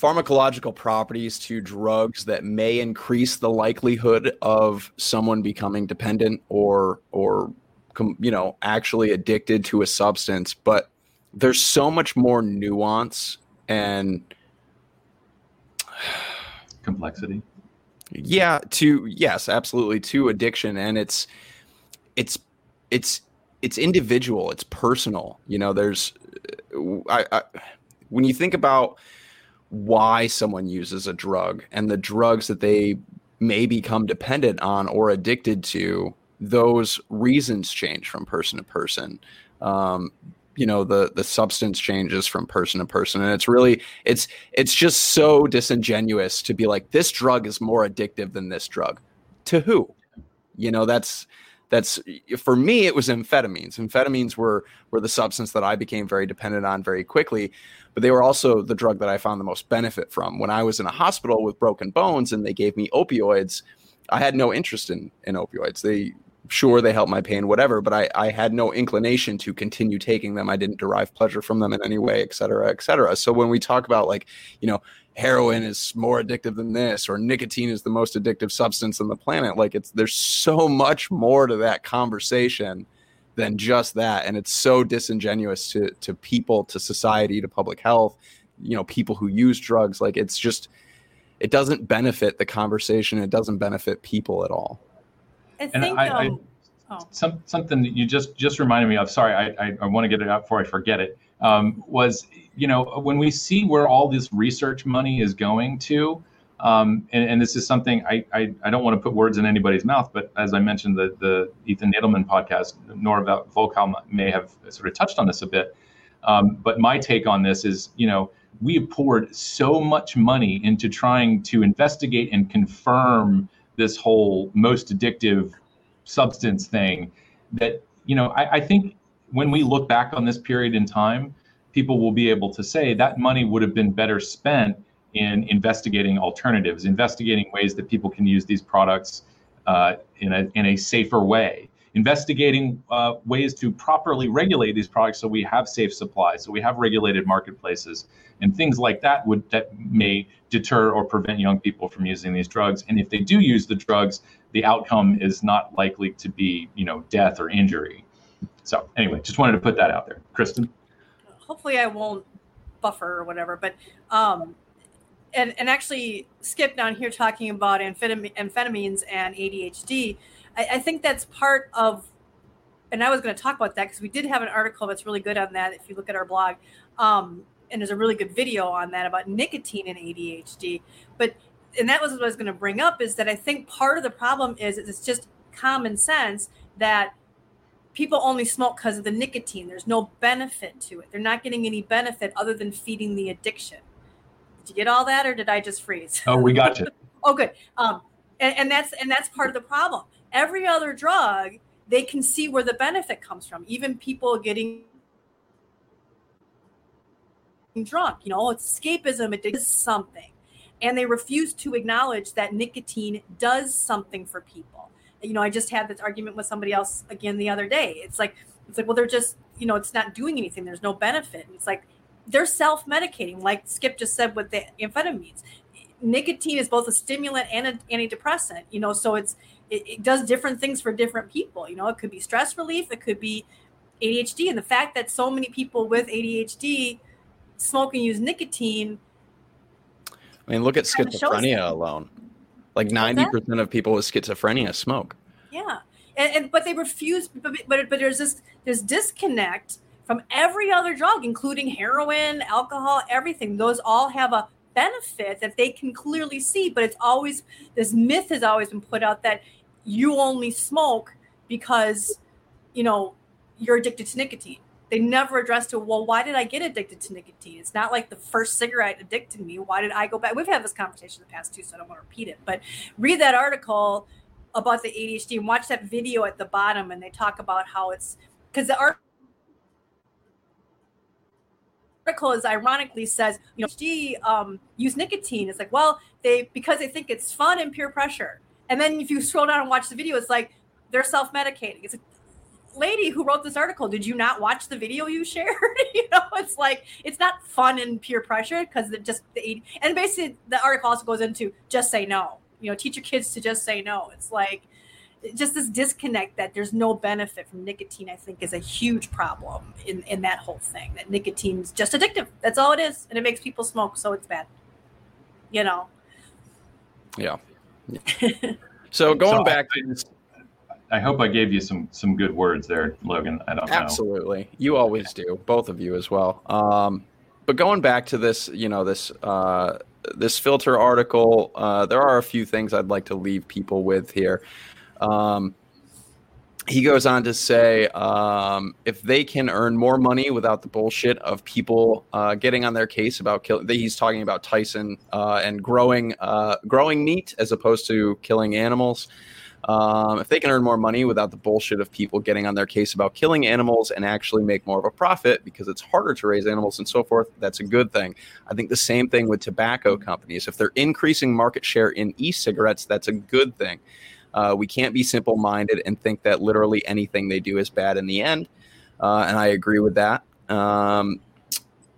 pharmacological properties to drugs that may increase the likelihood of someone becoming dependent or or you know actually addicted to a substance but there's so much more nuance and *sighs* complexity? Yeah to yes absolutely to addiction and it's it's it's it's individual it's personal you know there's uh, I, I when you think about why someone uses a drug and the drugs that they may become dependent on or addicted to those reasons change from person to person. Um, you know the the substance changes from person to person. And it's really it's it's just so disingenuous to be like this drug is more addictive than this drug. To who? You know that's that's for me it was amphetamines. Amphetamines were were the substance that i became very dependent on very quickly but they were also the drug that i found the most benefit from. When i was in a hospital with broken bones and they gave me opioids i had no interest in in opioids. They sure they help my pain whatever but I, I had no inclination to continue taking them. I didn't derive pleasure from them in any way et cetera et cetera. So when we talk about like you know heroin is more addictive than this or nicotine is the most addictive substance on the planet like it's there's so much more to that conversation than just that and it's so disingenuous to to people to society to public health you know people who use drugs like it's just it doesn't benefit the conversation it doesn't benefit people at all I think. I, um, I, oh. some, something that you just just reminded me of. Sorry, I, I, I want to get it out before I forget it. Um, was you know when we see where all this research money is going to, um, and, and, this is something I, I, I don't want to put words in anybody's mouth, but as I mentioned, the the Ethan Nadelmann podcast, Nora Volkow may have sort of touched on this a bit. Um, but my take on this is, you know, we have poured so much money into trying to investigate and confirm this whole most addictive substance thing that you know I, I, think when we look back on this period in time people will be able to say that money would have been better spent in investigating alternatives investigating ways that people can use these products uh, in, a, in a safer way investigating uh, ways to properly regulate these products so we have safe supply so we have regulated marketplaces and things like that would that may deter or prevent young people from using these drugs and if they do use the drugs the outcome is not likely to be you know death or injury. So anyway just wanted to put that out there. Kristen? Hopefully i won't buffer or whatever but um and, and actually skip down here talking about amphetamines and adhd I, I think that's part of and I was going to talk about that because we did have an article that's really good on that. If you look at our blog, um, and there's a really good video on that about nicotine and ADHD. But and that was what I was going to bring up is that I think part of the problem is it's just common sense that people only smoke because of the nicotine. There's no benefit to it. They're not getting any benefit other than feeding the addiction. Did you get all that, or did I just freeze? Oh, we got you. *laughs* oh, good. Um, and, and that's and that's part of the problem. Every other drug, they can see where the benefit comes from. Even people getting drunk. You know, it's escapism, it does something. And they refuse to acknowledge that nicotine does something for people. You know, I just had this argument with somebody else again the other day. It's like, it's like, well, they're just, you know, it's not doing anything. There's no benefit. And it's like they're self-medicating, like Skip just said with the amphetamines. nicotine is both a stimulant and an antidepressant. You know, so it's it, it does different things for different people. You know, it could be stress relief, it could be ADHD, and the fact that so many people with ADHD smoke and use nicotine. I mean, look at schizophrenia alone. Like ninety percent of people with schizophrenia smoke. Yeah, and, and but they refuse. But, but but there's this there's disconnect from every other drug, including heroin, alcohol, everything. Those all have a benefit that they can clearly see. But it's always this myth has always been put out that you only smoke because you know you're addicted to nicotine. They never address to well, why did I get addicted to nicotine? It's not like the first cigarette addicted me. Why did I go back? We've had this conversation in the past too, so I don't want to repeat it. But read that article about the ADHD and watch that video at the bottom, and they talk about how it's because the article is ironically says you know ADHD um, use nicotine. It's like well they because they think it's fun and peer pressure. And then if you scroll down and watch the video, it's like they're self medicating. It's like lady who wrote this article, did you not watch the video you shared? *laughs* you know, it's like it's not fun and peer pressure because it just the and basically the article also goes into just say no. You know, teach your kids to just say no. It's like just this disconnect that there's no benefit from nicotine, I think, is a huge problem in, in that whole thing. That nicotine's just addictive. That's all it is. And it makes people smoke, so it's bad. You know? Yeah. *laughs* so going so back to this I hope I gave you some some good words there, Logan. I don't know. Absolutely. Know. You always do, both of you as well. Um, but going back to this, you know, this uh, this filter article, uh, there are a few things I'd like to leave people with here. Um, he goes on to say um, if they can earn more money without the bullshit of people uh, getting on their case about killing he's talking about tyson uh, and growing uh, growing meat as opposed to killing animals um, if they can earn more money without the bullshit of people getting on their case about killing animals and actually make more of a profit because it's harder to raise animals and so forth, that's a good thing. I think the same thing with tobacco companies. If they're increasing market share in e cigarettes, that's a good thing. Uh, we can't be simple minded and think that literally anything they do is bad in the end. Uh, and I agree with that. Um,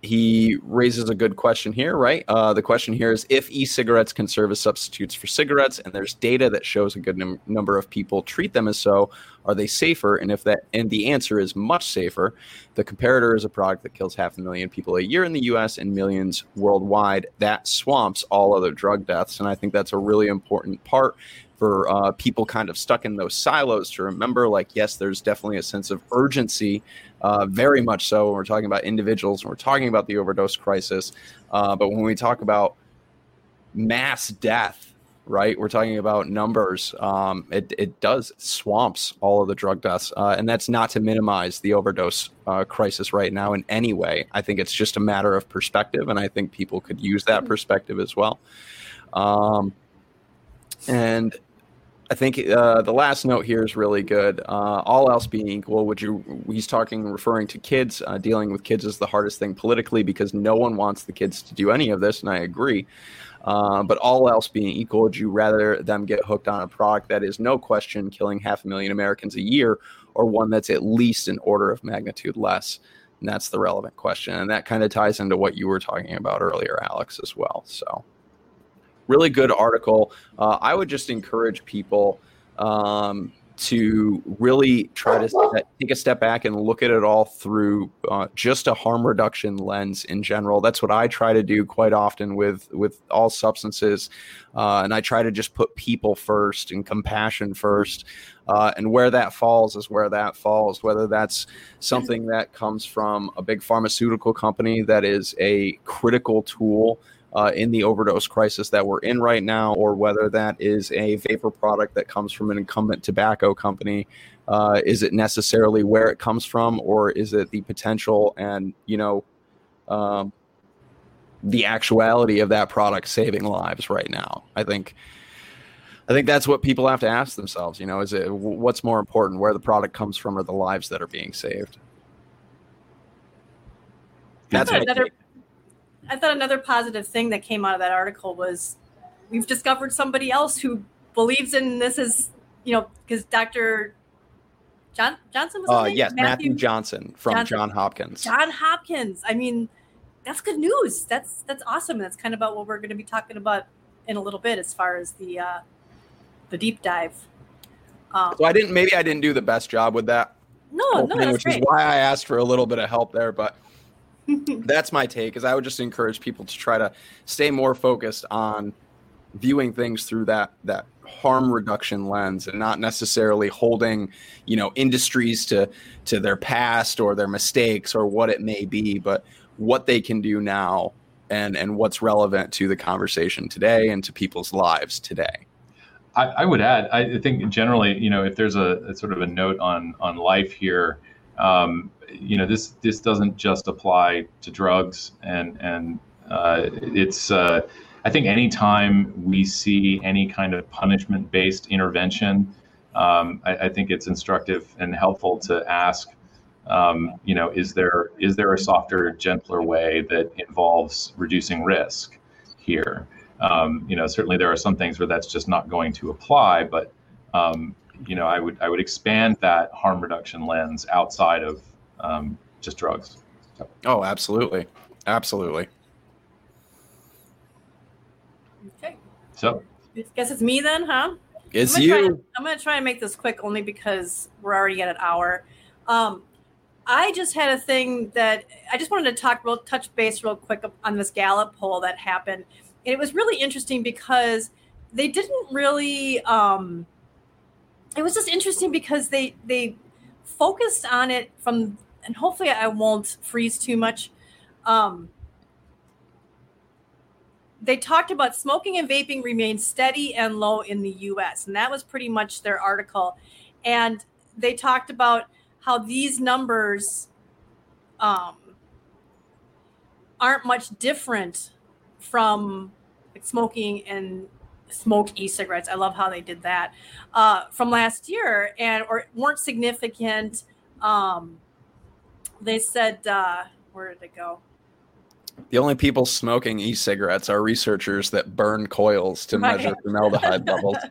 he raises a good question here, right? Uh, the question here is if e cigarettes can serve as substitutes for cigarettes, and there's data that shows a good num- number of people treat them as so, are they safer? And if that, and the answer is much safer. The comparator is a product that kills half a million people a year in the US and millions worldwide. That swamps all other drug deaths. And I think that's a really important part for uh, people kind of stuck in those silos to remember like yes there's definitely a sense of urgency uh, very much so when we're talking about individuals and we're talking about the overdose crisis uh, but when we talk about mass death right we're talking about numbers um, it, it does swamps all of the drug deaths uh, and that's not to minimize the overdose uh, crisis right now in any way. I think it's just a matter of perspective and i think people could use that perspective as well. Um, and I think uh, the last note here is really good. Uh, all else being equal, would you? He's talking, referring to kids. Uh, dealing with kids is the hardest thing politically because no one wants the kids to do any of this, and I agree. Uh, but all else being equal, would you rather them get hooked on a product that is no question killing half a million Americans a year, or one that's at least an order of magnitude less? And that's the relevant question, and that kind of ties into what you were talking about earlier, Alex, as well. So really good article. Uh, I would just encourage people um, to really try to take a step back and look at it all through uh, just a harm reduction lens in general. That's what I try to do quite often with with all substances, uh, and I try to just put people first and compassion first. Uh, and where that falls is where that falls. Whether that's something that comes from a big pharmaceutical company that is a critical tool uh, in the overdose crisis that we're in right now, or whether that is a vapor product that comes from an incumbent tobacco company. Uh, is it necessarily where it comes from, or is it the potential and you know um, the actuality of that product saving lives right now? I think. I think that's what people have to ask themselves. You know, is it what's more important, where the product comes from, or the lives that are being saved? That's another. I thought another positive thing that came out of that article was we've discovered somebody else who believes in this as you know because Dr. John Johnson was uh, yes Matthew, Matthew Johnson from Johnson. John Hopkins. John Hopkins. I mean, that's good news. That's that's awesome. That's kind of about what we're going to be talking about in a little bit as far as the uh, the deep dive. Um, so I didn't. Maybe I didn't do the best job with that. No, opening, no, which great. is why I asked for a little bit of help there. But *laughs* that's my take. Is I would just encourage people to try to stay more focused on viewing things through that that harm reduction lens and not necessarily holding you know industries to to their past or their mistakes or what it may be but what they can do now and and what's relevant to the conversation today and to people's lives today I, I would add i think generally you know if there's a, a sort of a note on on life here um, you know this this doesn't just apply to drugs and and uh, it's uh, I think anytime we see any kind of punishment based intervention, um, I, I, think it's instructive and helpful to ask, um, you know, is there is there a softer, gentler way that involves reducing risk here? Um, you know, certainly there are some things where that's just not going to apply, but um, you know, I would I would expand that harm reduction lens outside of um, just drugs. Oh, absolutely, absolutely. Okay. So. I guess it's me then, huh? It's I'm you. To, I'm going to try and make this quick only because we're already at an hour. Um, I just had a thing that I just wanted to talk real touch base real quick on this Gallup poll that happened. And it was really interesting because they didn't really um, it was just interesting because they they focused on it from and hopefully I won't freeze too much. Um, they talked about smoking and vaping remain steady and low in the US. And that was pretty much their article. And they talked about how these numbers um, aren't much different from smoking and smoked e-cigarettes. I love how they did that uh, from last year, and or weren't significant. Um, they said, uh, where did it go? The only people smoking e-cigarettes are researchers that burn coils to right. measure formaldehyde levels. *laughs*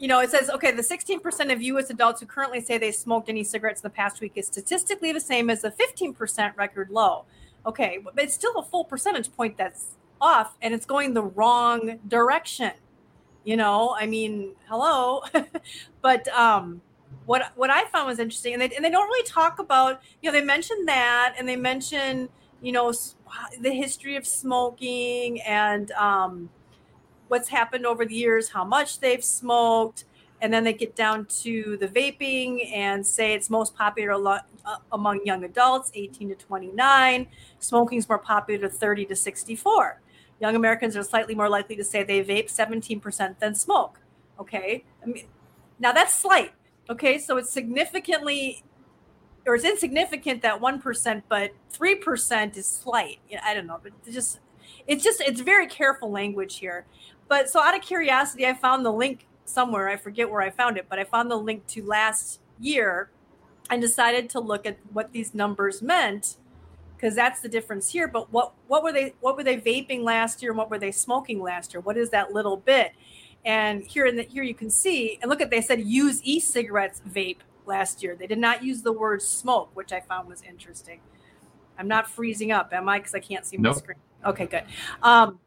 You know, it says, okay, the 16% of U.S. adults who currently say they smoked any cigarettes in the past week is statistically the same as the 15% record low. Okay, but it's still a full percentage point that's off and it's going the wrong direction. You know, I mean, hello. *laughs* but um, what what I found was interesting, and they, and they don't really talk about, you know, they mention that and they mention – you know the history of smoking and um, what's happened over the years how much they've smoked and then they get down to the vaping and say it's most popular uh, among young adults 18 to 29 smoking is more popular to 30 to 64 young americans are slightly more likely to say they vape 17% than smoke okay? I mean, now that's slight okay? So it's significantly or it's insignificant that 1% but 3% is slight. I don't know but it's just it's just it's very careful language here. But so out of curiosity i found the link somewhere. I forget where i found it but i found the link to last year and decided to look at what these numbers meant because that's the difference here but what what were they what were they vaping last year and what were they smoking last year what is that little bit and here in the here you can see and look at they said use e-cigarettes vape last year. They did not use the word smoke, which I found was interesting. I'm not freezing up, am I? Because I can't see my nope. screen. Okay, good. Um,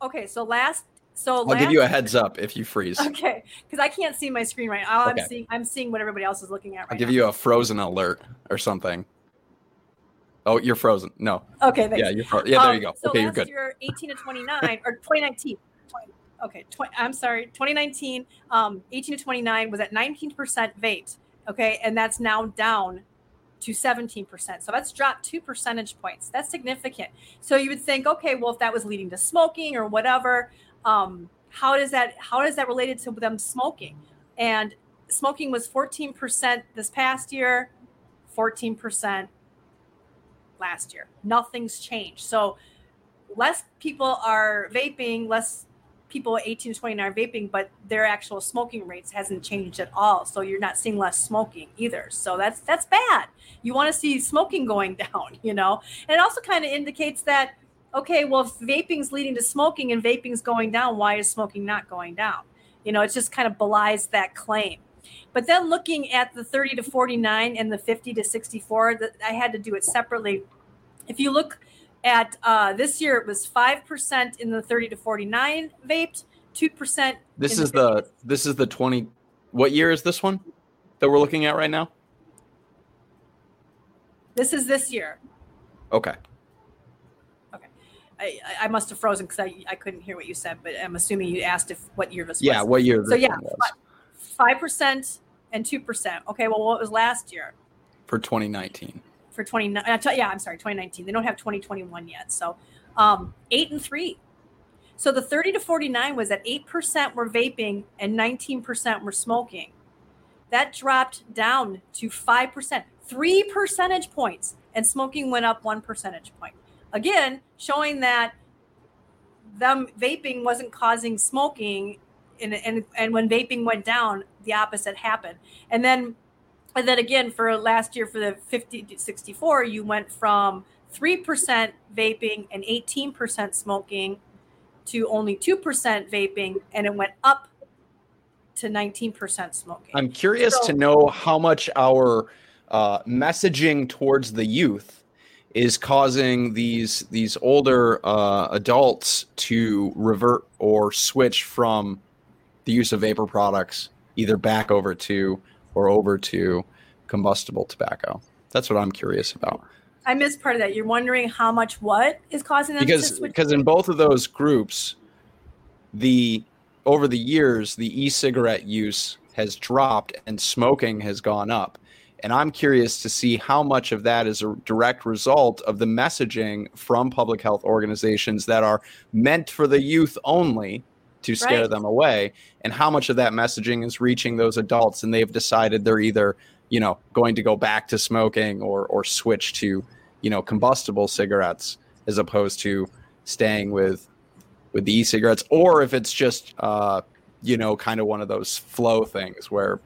okay, so last so I'll last, give you a heads up if you freeze. Okay, because I can't see my screen right now. Okay. I'm seeing I'm seeing what everybody else is looking at right I'll give now. you a frozen alert or something. Oh, you're frozen. No. Okay. Thanks. Yeah, you're fro- yeah. There um, you go. So okay, last you're good. year, 18 to 29 or 2019. 20, okay, 20, I'm sorry. 2019, um, 18 to 29 was at 19% vape. Okay. And that's now down to 17%. So that's dropped two percentage points. That's significant. So you would think, okay, well, if that was leading to smoking or whatever, um, how does that how does that related to them smoking? And smoking was 14% this past year, 14% last year. Nothing's changed. So less people are vaping, less people 18 to 29 are vaping, but their actual smoking rates hasn't changed at all. So you're not seeing less smoking either. So that's that's bad. You want to see smoking going *laughs* down, you know. And it also kind of indicates that okay, well, if vaping's leading to smoking and vaping's going down, why is smoking not going down? You know, it just kind of belies that claim. But then looking at the 30 to 49 and the 50 to 64, that I had to do it separately. If you look At uh, this year, it was five percent in the thirty to forty nine vaped, two percent. This is the, the this is the twenty. What year is this one that we're looking at right now? This is this year. Okay. Okay. I, I must have frozen because I, I couldn't hear what you said, but I'm assuming you asked if what year this yeah, was. Yeah, what year? So yeah, five percent and two percent. Okay, well, what was last year? For 2019. For 20, yeah, I'm sorry, 2019. They don't have 2021 yet. So um, eight and three. So the 30 to 49 was at 8% were vaping and 19% were smoking. That dropped down to 5% three percentage points, and smoking went up one percentage point. Again, showing that them vaping wasn't causing smoking, and and and when vaping went down, the opposite happened. And then, and then again for last year for the 50 to 64, you went from three percent vaping and 18 percent smoking to only 2% vaping and it went up to 19% smoking. I'm curious so, to know how much our uh, messaging towards the youth is causing these these older uh, adults to revert or switch from the use of vapor products either back over to or over to combustible tobacco. That's what I'm curious about. I missed part of that. You're wondering how much what is causing them because? Because in both of those groups, the over the years, the e-cigarette use has dropped and smoking has gone up. And I'm curious to see how much of that is a direct result of the messaging from public health organizations that are meant for the youth only to scare right. them away, and how much of that messaging is reaching those adults and they've decided they're either, you know, going to go back to smoking or or switch to, you know, combustible cigarettes as opposed to staying with with the e-cigarettes, or if it's just uh, you know, kind of one of those flow things where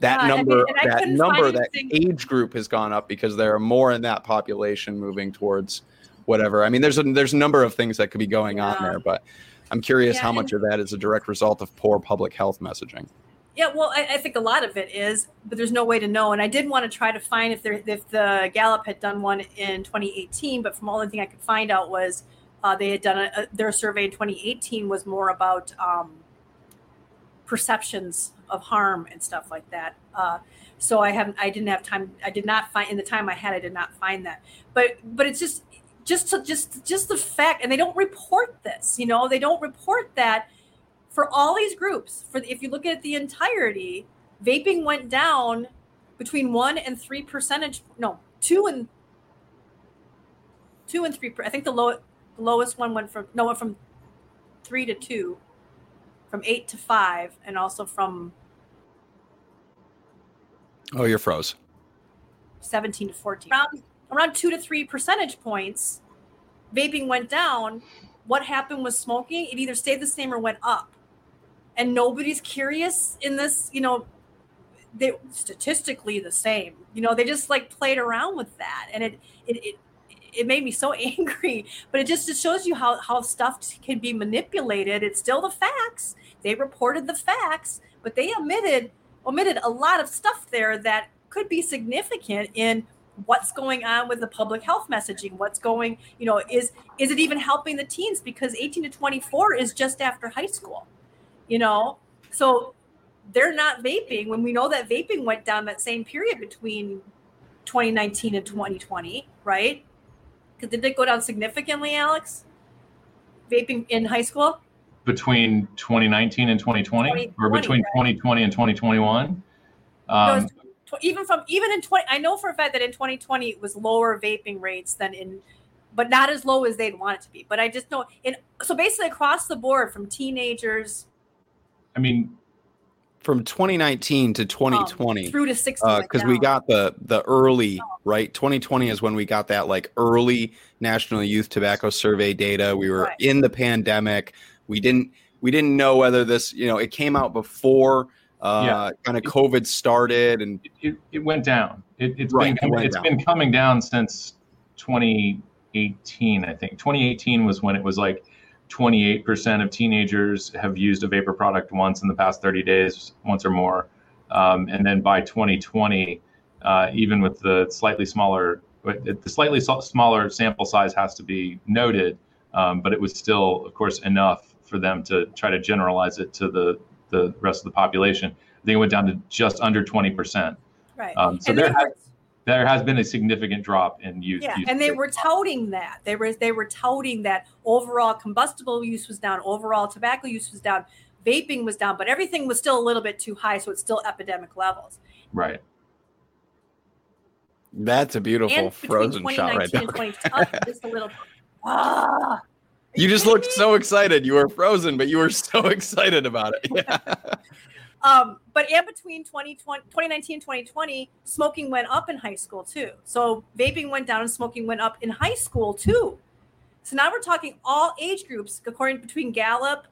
that uh, number I mean, that number that age group has gone up because there are more in that population moving towards whatever i mean there's a there's a number of things that could be going yeah. on there but i'm curious yeah, how much of that is a direct result of poor public health messaging yeah well I, I, think a lot of it is but there's no way to know and i did want to try to find if there if the gallup had done one in 2018 but from all the thing i could find out was uh, they had done a, a, their survey in 2018 was more about um, perceptions of harm and stuff like that. Uh, so I haven't, I didn't have time. I did not find in the time I had, I did not find that. But, but it's just, just to just, just the fact, and they don't report this. You know, they don't report that for all these groups. For if you look at the entirety, vaping went down between one and three percentage. No, two and two and three. I think the low, the lowest one went from no, went from three to two from eight to five, and also from oh, you're froze. Seventeen to fourteen, around around two to three percentage points. Vaping went down. What happened with smoking? It either stayed the same or went up, and nobody's curious in this. You know, they statistically the same. You know, they just like played around with that, and it it, it it made me so *laughs* angry. But it just it shows you how how stuff can be manipulated. It's still the facts. They reported the facts, but they omitted omitted a lot of stuff there that could be significant in what's going on with the public health messaging what's going you know is is it even helping the teens because 18 to 24 is just after high school you know so they're not vaping when we know that vaping went down that same period between 2019 and 2020 right because did it go down significantly, Alex? Vaping in high school? Between 2019 and 2020, 2020 or between right? 2020 and 2021? Um, even from even in 20 i know for a fact that in 2020 it was lower vaping rates than in but not as low as they'd want it to be but i just know in so basically across the board from teenagers i mean from 2019 to 2020 um, through to 60 because uh, we got the the early oh. right 2020 is when we got that like early national youth tobacco survey data we were right. in the pandemic we didn't we didn't know whether this you know it came out before uh, yeah. kind of covid started and it, it went down it, has right, been it been coming down since 2018 i think 2018 was when it was like 28% of teenagers have used a vapor product once in the past 30 days, once or more. Um, and then by 2020, uh, even with the slightly smaller the slightly smaller sample size has to be noted. Um, but it was still, of course, enough for them to try to generalize it to the the rest of the population. I think it went down to just under 20 percent. Right. Um, so And there they has, there has been a significant drop in youth. Yeah, use and they were touting that. They were they were touting that overall combustible use was down, overall tobacco use was down, vaping was down, but everything was still a little bit too high, so it's still epidemic levels. right. That's a beautiful and frozen shot right there. *laughs* just a little. Ah, Are You just looked so excited. You were frozen, but you were so *laughs* excited about it. Yeah. Um, but in between 2020, 2019 and 2020, smoking went up in high school too. So vaping went down and smoking went up in high school too. So now we're talking all age groups, according between Gallup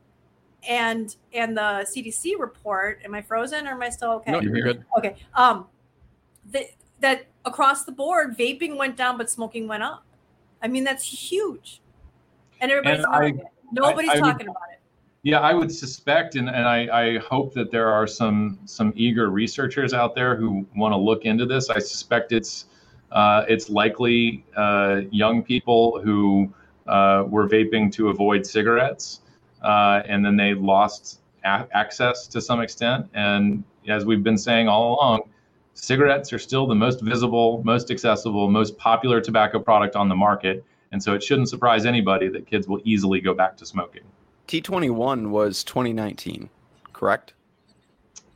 and and the CDC report. Am I frozen or am I still okay? No, you're good. Okay. Um, that that across the board, vaping went down, but smoking went up. I mean, that's huge, and everybody's And I- it. Nobody's I would- talking about it. Yeah, I would suspect, and, and I, I hope that there are some some eager researchers out there who want to look into this. I suspect it's uh, it's likely uh, young people who uh, were vaping to avoid cigarettes, uh, and then they lost a- access to some extent. And as we've been saying all along, cigarettes are still the most visible, most accessible, most popular tobacco product on the market. And so it shouldn't surprise anybody that kids will easily go back to smoking. T21 was 2019, correct?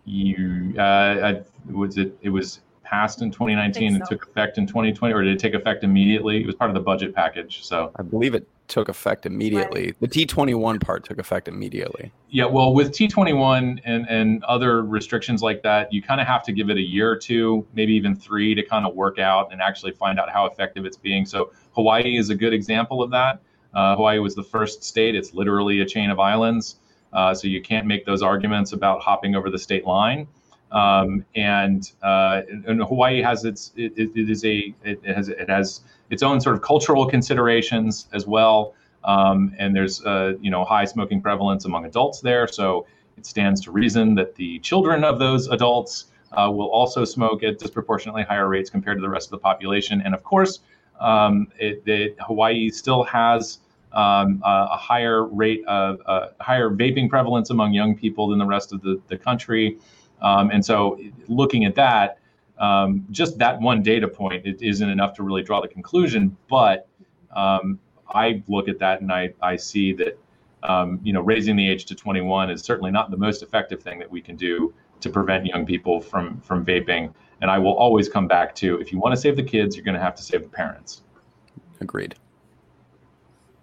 you uh, I, was it it was passed in 2019 and took effect in 2020 or did it take effect immediately it was part of the budget package so I believe it took effect immediately. The T21 part took effect immediately. yeah well with t21 and and other restrictions like that you kind of have to give it a year or two maybe even three to kind of work out and actually find out how effective it's being so hawaii is a good example of that uh, hawaii was the first state it's literally a chain of islands uh, so you can't make those arguments about hopping over the state line um, and, uh, and and Hawaii has its it, it it is a it has it has its own sort of cultural considerations as well. Um, and there's uh, you know high smoking prevalence among adults there, so it stands to reason that the children of those adults uh, will also smoke at disproportionately higher rates compared to the rest of the population. And of course, um, it, it, Hawaii still has um, a, a higher rate of uh, higher vaping prevalence among young people than the rest of the, the country. Um, and so, looking at that, um, just that one data point it isn't enough to really draw the conclusion. But um, I look at that and I, I see that um, you know raising the age to 21 is certainly not the most effective thing that we can do to prevent young people from from vaping. And I will always come back to if you want to save the kids, you're going to have to save the parents. Agreed.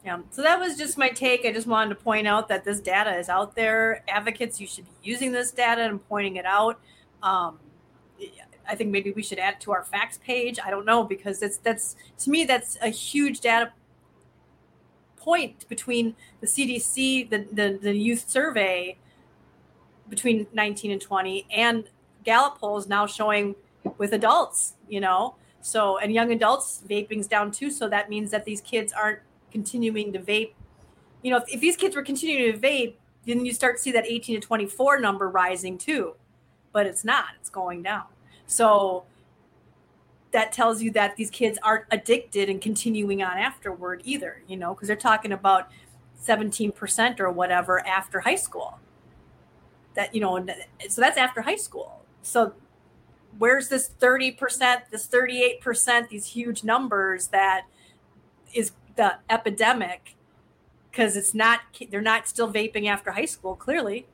Yeah. So that was just my take. I just wanted to point out that this data is out there. Advocates, you should be using this data and pointing it out. Um, I think maybe we should add to our facts page. I don't know because it's that's to me that's a huge data point between the CDC, the the, the youth survey between 19 and 20, and Gallup polls now showing with adults. You know, so and young adults vaping's down too. So that means that these kids aren't continuing to vape. You know, if, if these kids were continuing to vape, then you start to see that 18 to 24 number rising too. But it's not, it's going down. So that tells you that these kids aren't addicted and continuing on afterward either, you know, because they're talking about 17% or whatever after high school. That, you know, so that's after high school. So where's this 30%, this 38%, these huge numbers that is the epidemic because it's not they're not still vaping after high school clearly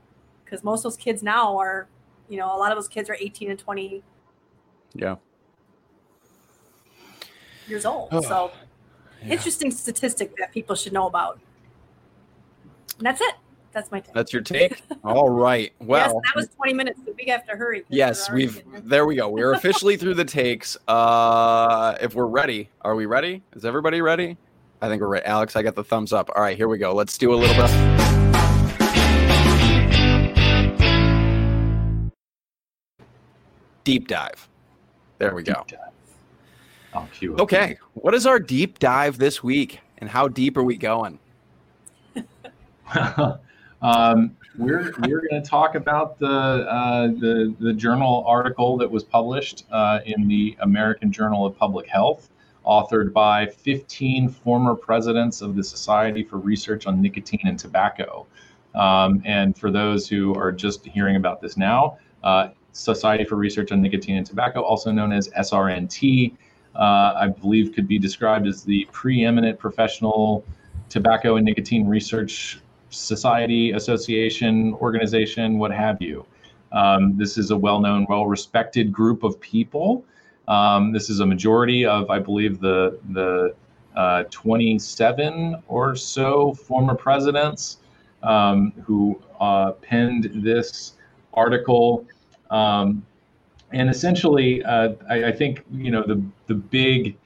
because most of those kids now are you know a lot of those kids are 18 and 20 Yeah. years old Oh, so yeah. interesting statistic that people should know about and that's it that's my take That's your take. All right. *laughs* Well, yes that was 20 minutes but we have to hurry. Yes, we're already we've there we go. We're *laughs* officially through the takes. Uh if we're ready, are we ready? Is everybody ready? I think we're ready. Alex, I got the thumbs up. All right, here we go. Let's do a little bit. Deep dive. There we go. I'll cue up. Okay. What is our deep dive this week and how deep are we going? *laughs* um, we're we're going to talk about the, uh, the the journal article that was published uh, in the American Journal of Public Health authored by 15 former presidents of the Society for Research on Nicotine and Tobacco. Um, and for those who are just hearing about this now, uh, Society for Research on Nicotine and Tobacco, also known as SRNT, uh, I believe could be described as the preeminent professional tobacco and nicotine research society, association, organization, what have you. Um, this is a well known, well respected group of people. Um, this is a majority of, I believe, the, the uh, 27 or so former presidents um, who uh, penned this article. Um, and essentially, uh, I, I, think you know the the big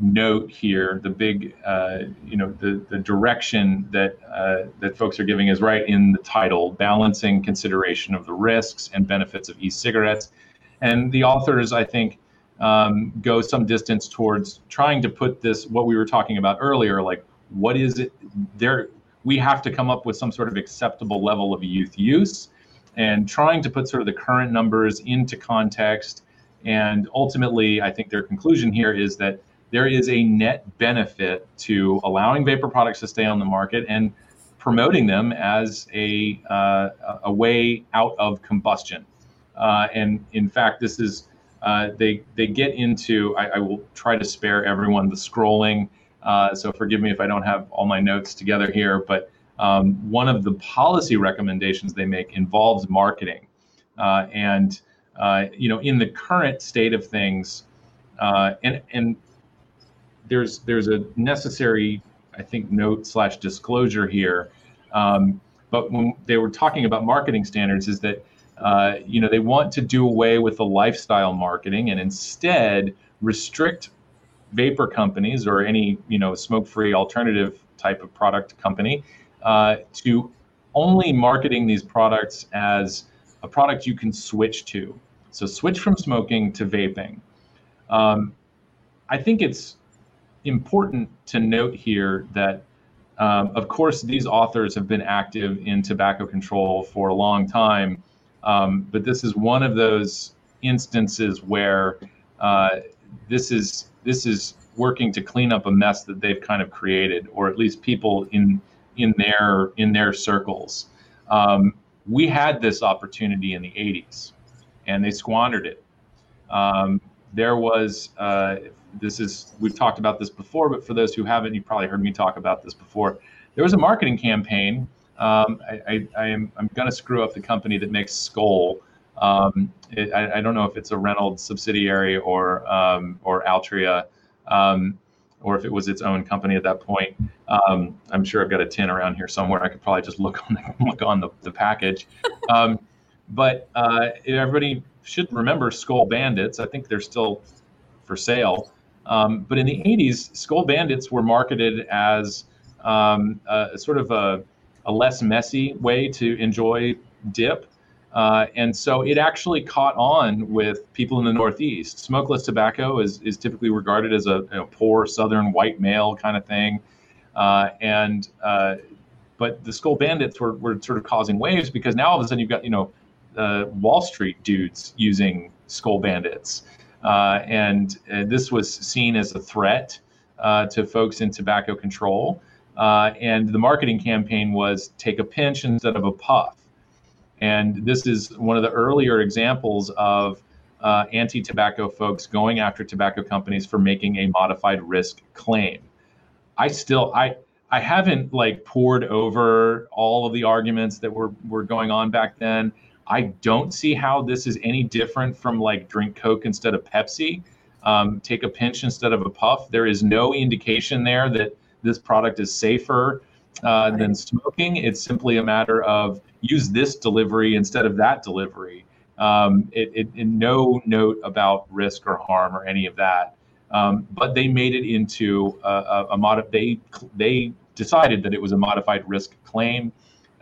note here, the big uh, you know the the direction that uh, that folks are giving is right in the title, balancing consideration of the risks and benefits of e-cigarettes, and the authors, I think. Um, go some distance towards trying to put this what we were talking about earlier like what is it there we have to come up with some sort of acceptable level of youth use and trying to put sort of the current numbers into context. And ultimately, I think their conclusion here is that there is a net benefit to allowing vapor products to stay on the market and promoting them as a, uh, a way out of combustion. Uh, and in fact, this is uh, they they get into. I, I, will try to spare everyone the scrolling, uh, so forgive me if I don't have all my notes together here. But um, one of the policy recommendations they make involves marketing. Uh, and, uh, you know, in the current state of things, uh, and, and there's, there's a necessary, I think, note slash disclosure here. Um, but when they were talking about marketing standards, is that, uh, you know, they want to do away with the lifestyle marketing and instead restrict vapor companies or any, you know, smoke-free alternative type of product company uh, to only marketing these products as a product you can switch to. So switch from smoking to vaping. Um, I think it's important to note here that, um, of course, these authors have been active in tobacco control for a long time, um, but this is one of those instances where uh, this is this is working to clean up a mess that they've kind of created, or at least people in in their in their circles. Um, we had this opportunity in the 80s, and they squandered it. Um, there was uh, this is we've talked about this before, but for those who haven't, you probably heard me talk about this before. There was a marketing campaign. Um, I, I, I, am I'm going to screw up the company that makes Skoal. Um, it, I, I, don't know if it's a Reynolds subsidiary or um, or Altria. Um, or if it was its own company at that point. Um, I'm sure I've got a tin around here somewhere. I could probably just look on the, *laughs* look on the, the package. Um, but uh, everybody should remember Skoal Bandits. I think they're still for sale. Um, but in the 80s, Skoal Bandits were marketed as um, a, sort of a, a less messy way to enjoy dip. Uh, and so it actually caught on with people in the Northeast. Smokeless tobacco is, is typically regarded as a you know, poor Southern white male kind of thing. Uh, and uh, but the Skoal Bandits were, were sort of causing waves because now all of a sudden you've got you know uh, Wall Street dudes using Skoal Bandits, uh, and this was seen as a threat to folks in tobacco control. and the marketing campaign was take a pinch instead of a puff. And this is one of the earlier examples of uh, anti tobacco folks going after tobacco companies for making a modified risk claim. I still, I, I haven't like pored over all of the arguments that were, were going on back then. I don't see how this is any different from like drink Coke instead of Pepsi, um, take a pinch instead of a puff. There is no indication there that this product is safer uh, than smoking. It's simply a matter of use this delivery instead of that delivery. Um, it, it, it, no note about risk or harm or any of that. Um, but they made it into a, a, a mod. They they decided that it was a modified risk claim,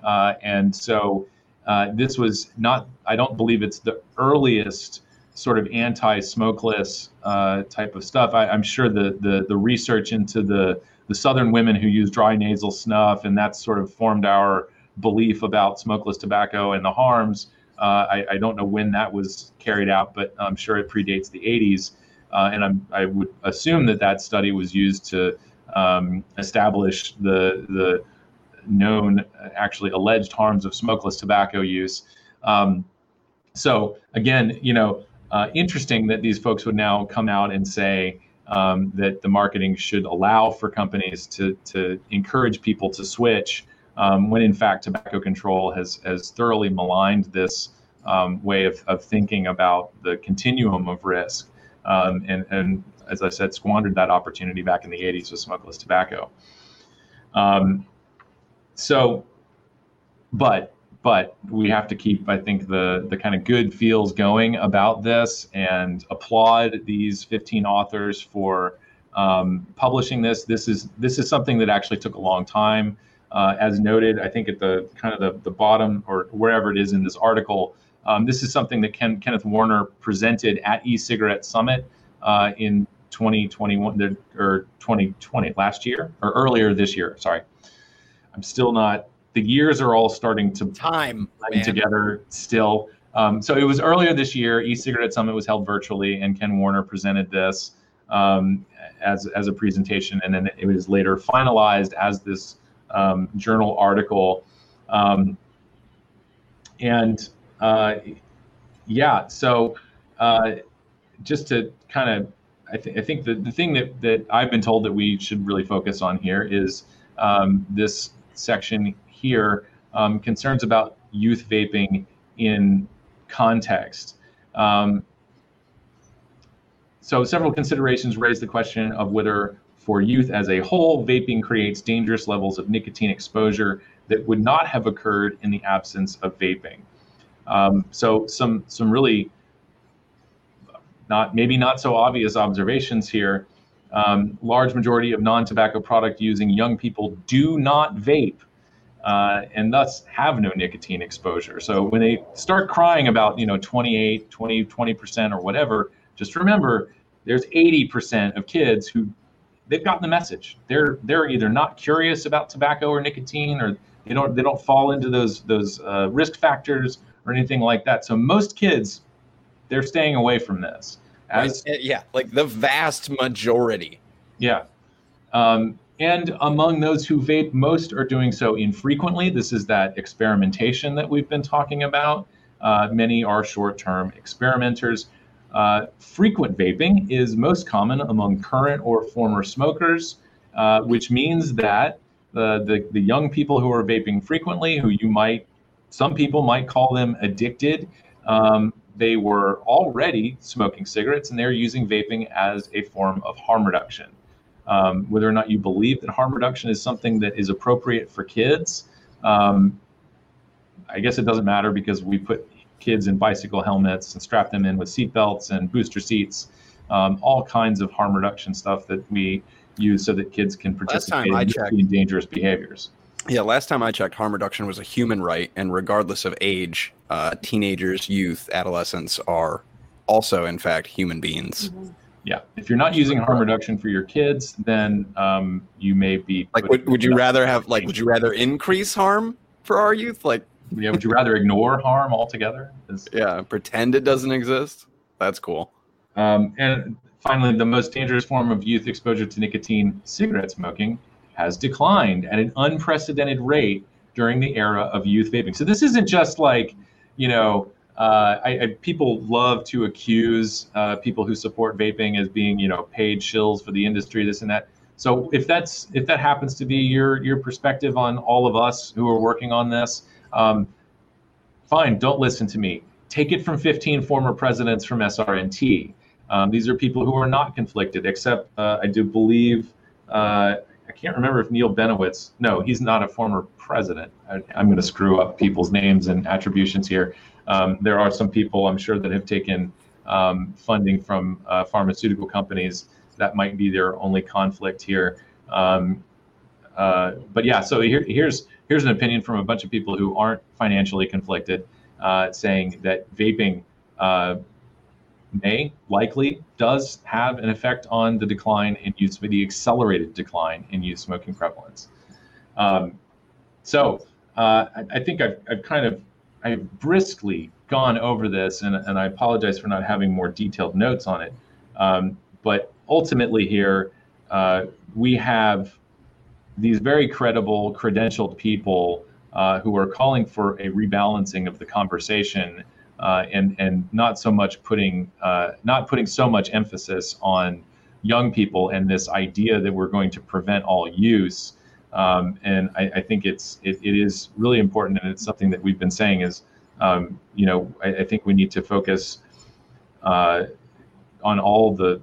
uh, and so uh, this was not. I don't believe it's the earliest sort of anti-smokeless uh, type of stuff. I, am sure the, the the research into the the Southern women who use dry nasal snuff, and that's sort of formed our belief about smokeless tobacco and the harms. Uh, I, I, don't know when that was carried out, but I'm sure it predates the 80s. uh, and I'm, i would assume that that study was used to um, establish the the known, actually alleged harms of smokeless tobacco use. Um, so again, you know, uh, interesting that these folks would now come out and say um, that the marketing should allow for companies to to encourage people to switch, um, when in fact tobacco control has has thoroughly maligned this um, way of, of thinking about the continuum of risk, um, and and as I said, squandered that opportunity back in the 80s with smokeless tobacco. Um, so, but but we have to keep, I think, the the kind of good feels going about this and applaud these 15 authors for um, publishing this. This is this is something that actually took a long time. Uh, as noted, I think at the kind of the, the bottom or wherever it is in this article, um, this is something that Ken, Kenneth Warner presented at e-cigarette summit uh, in 2021 or 2020 last year or earlier this year. Sorry, I'm still not the years are all starting to time together still. Um, so it was earlier this year. E-cigarette summit was held virtually, and Ken Warner presented this um, as as a presentation, and then it was later finalized as this um, journal article. Um, and uh, yeah, so uh, just to kind of, I, th- I think the, the thing that, that I've been told that we should really focus on here is um, this section here um, concerns about youth vaping in context. Um, so several considerations raise the question of whether for youth as a whole, vaping creates dangerous levels of nicotine exposure that would not have occurred in the absence of vaping. Um, so some some really not maybe not so obvious observations here. Um, large majority of non-tobacco product using young people do not vape uh, and thus have no nicotine exposure. So when they start crying about, you know, 28, 20, 20% or whatever, just remember there's 80% of kids who they've gotten the message. They're they're either not curious about tobacco or nicotine or they don't they don't fall into those those uh, risk factors or anything like that. So most kids they're staying away from this. As, right. Yeah, like the vast majority. Yeah. Um, and among those who vape, most are doing so infrequently. This is that experimentation that we've been talking about. Uh, many are short term experimenters. Uh, frequent vaping is most common among current or former smokers, uh, which means that the, the, the, young people who are vaping frequently, who you might, some people might call them addicted, um, they were already smoking cigarettes and they're using vaping as a form of harm reduction um, whether or not you believe that harm reduction is something that is appropriate for kids. Um, I guess it doesn't matter because we put kids in bicycle helmets and strap them in with seat belts and booster seats, um, all kinds of harm reduction stuff that we use so that kids can participate in, checked, dangerous behaviors. Yeah, last time I checked, harm reduction was a human right, and regardless of age, uh, teenagers, youth, adolescents are also, in fact, human beings. Mm-hmm yeah. If you're not using harm reduction for your kids then um, you may be like would, would you rather have like would you rather increase harm for our youth? Like yeah would you rather ignore harm altogether? Is, *laughs* yeah pretend it doesn't exist? That's cool. Um, and finally the most dangerous form of youth exposure to nicotine cigarette smoking has declined at an unprecedented rate during the era of youth vaping. So this isn't just like you know uh, I, I, people love to accuse uh, people who support vaping as being, you know, paid shills for the industry, this and that. So if that's if that happens to be your your perspective on all of us who are working on this, um, fine. Don't listen to me. Take it from 15 former presidents from SRNT. Um, these are people who are not conflicted, except uh, I do believe. Uh, I can't remember if Neil Benowitz. No, he's not a former president. I, I'm going to screw up people's names and attributions here. Um, there are some people I'm sure that have taken um, funding from uh, pharmaceutical companies. That might be their only conflict here. Um, uh, but yeah, so here, here's here's an opinion from a bunch of people who aren't financially conflicted, uh, saying that vaping uh, may likely does have an effect on the decline in youth, the accelerated decline in youth smoking prevalence. Um, so uh, I, I, think I've, I've kind of I've briskly gone over this, and, and I apologize for not having more detailed notes on it. Um, but ultimately, here uh, we have these very credible, credentialed people uh, who are calling for a rebalancing of the conversation uh, and and not so much putting uh, not putting so much emphasis on young people and this idea that we're going to prevent all use. Um, and I, I, think it's it, it is really important, and it's something that we've been saying is, um, you know, I, I, think we need to focus uh, on all the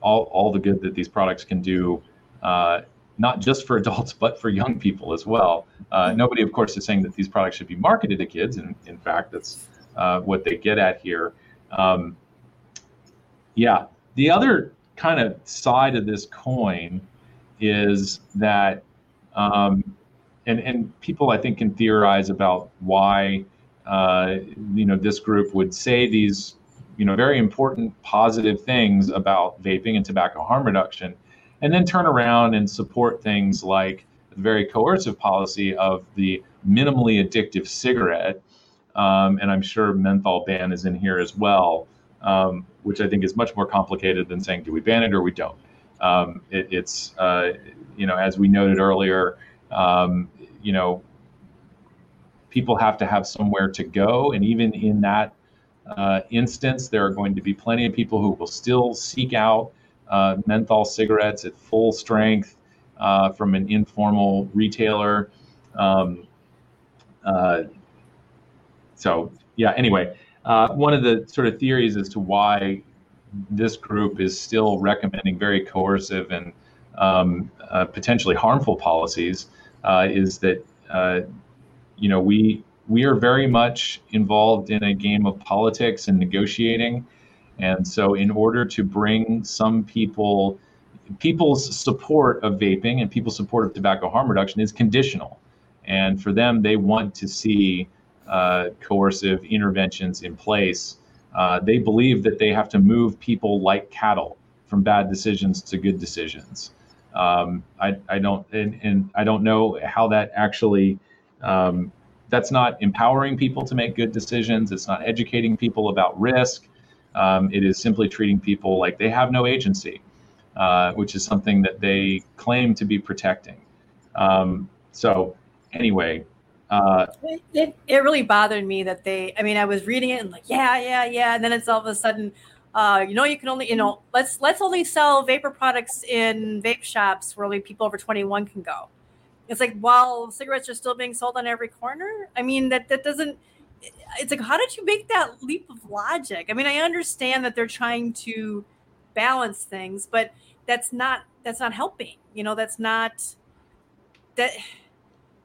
all, all the good that these products can do, uh, not just for *laughs* adults but for young people as well. Uh, nobody, of course, is saying that these products should be marketed to kids, and in fact, that's uh, what they get at here. Um, yeah, the other kind of side of this coin is that, um, and and people I think can theorize about why uh, you know this group would say these you know very important positive things about vaping and tobacco harm reduction, and then turn around and support things like the very coercive policy of the minimally addictive cigarette, um, and I'm sure menthol ban is in here as well um, which I think is much more complicated than saying do we ban it or we don't. Um, it, it's uh, you know as we noted earlier, um, you know people have to have somewhere to go, and even in that uh, instance, there are going to be plenty of people who will still seek out uh, menthol cigarettes at full strength uh, from an informal retailer. Um, uh, so yeah. Anyway, uh, one of the sort of theories as to why this group is still recommending very coercive and um, uh, potentially harmful policies uh, is that uh, you know we we are very much involved in a game of politics and negotiating, and so in order to bring some people people's support of vaping and people's support of tobacco harm reduction is conditional, and for them they want to see uh, coercive interventions in place, uh, they believe that they have to move people like cattle from bad decisions to good decisions. Um, I, I, don't and, and, I don't know how that actually um, that's not empowering people to make good decisions. It's not educating people about risk. Um, it is simply treating people like they have no agency, uh, which is something that they claim to be protecting. Um, so anyway, uh, it, it really bothered me that they, I mean, I was reading it and like, yeah, yeah, yeah. And then it's all of a sudden, uh, you know, you can only, you know, let's, let's only sell vapor products in vape shops where only people over 21 can go. It's like, while cigarettes are still being sold on every corner. I mean, that, that doesn't, it's like, how did you make that leap of logic? I mean, I understand that they're trying to balance things, but that's not, that's not helping, you know, that's not that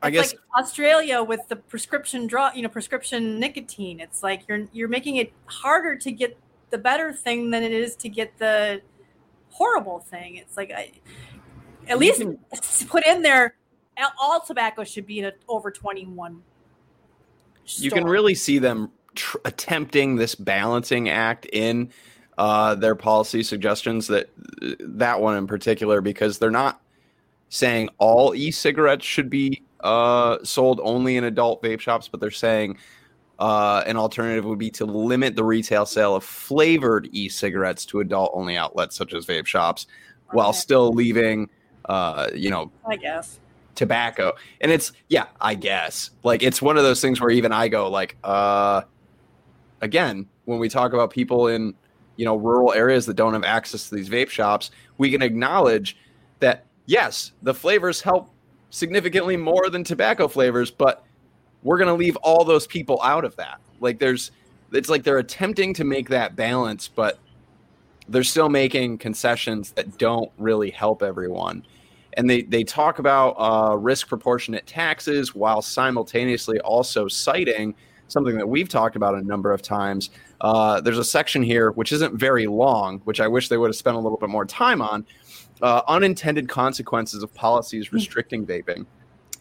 I guess like Australia with the prescription drug, you know, prescription nicotine. It's like you're you're making it harder to get the better thing than it is to get the horrible thing. It's like I, at least put in there all tobacco should be in a over 21 store. you can really see them tr- attempting this balancing act in uh, their policy suggestions that that one in particular because they're not saying all e-cigarettes should be uh, sold only in adult vape shops, but they're saying uh, an alternative would be to limit the retail sale of flavored e-cigarettes to adult-only outlets such as vape shops, okay. while still leaving, uh, you know, I guess tobacco. And it's yeah, I guess like it's one of those things where even I go like, uh, again, when we talk about people in you know rural areas that don't have access to these vape shops, we can acknowledge that yes, the flavors help significantly more than tobacco flavors, but we're going to leave all those people out of that. Like there's it's like they're attempting to make that balance, but they're still making concessions that don't really help everyone. And they, they talk about uh, risk proportionate taxes while simultaneously also citing something that we've talked about a number of times. Uh, there's a section here which isn't very long, which I wish they would have spent a little bit more time on, uh, unintended consequences of policies hmm. restricting vaping.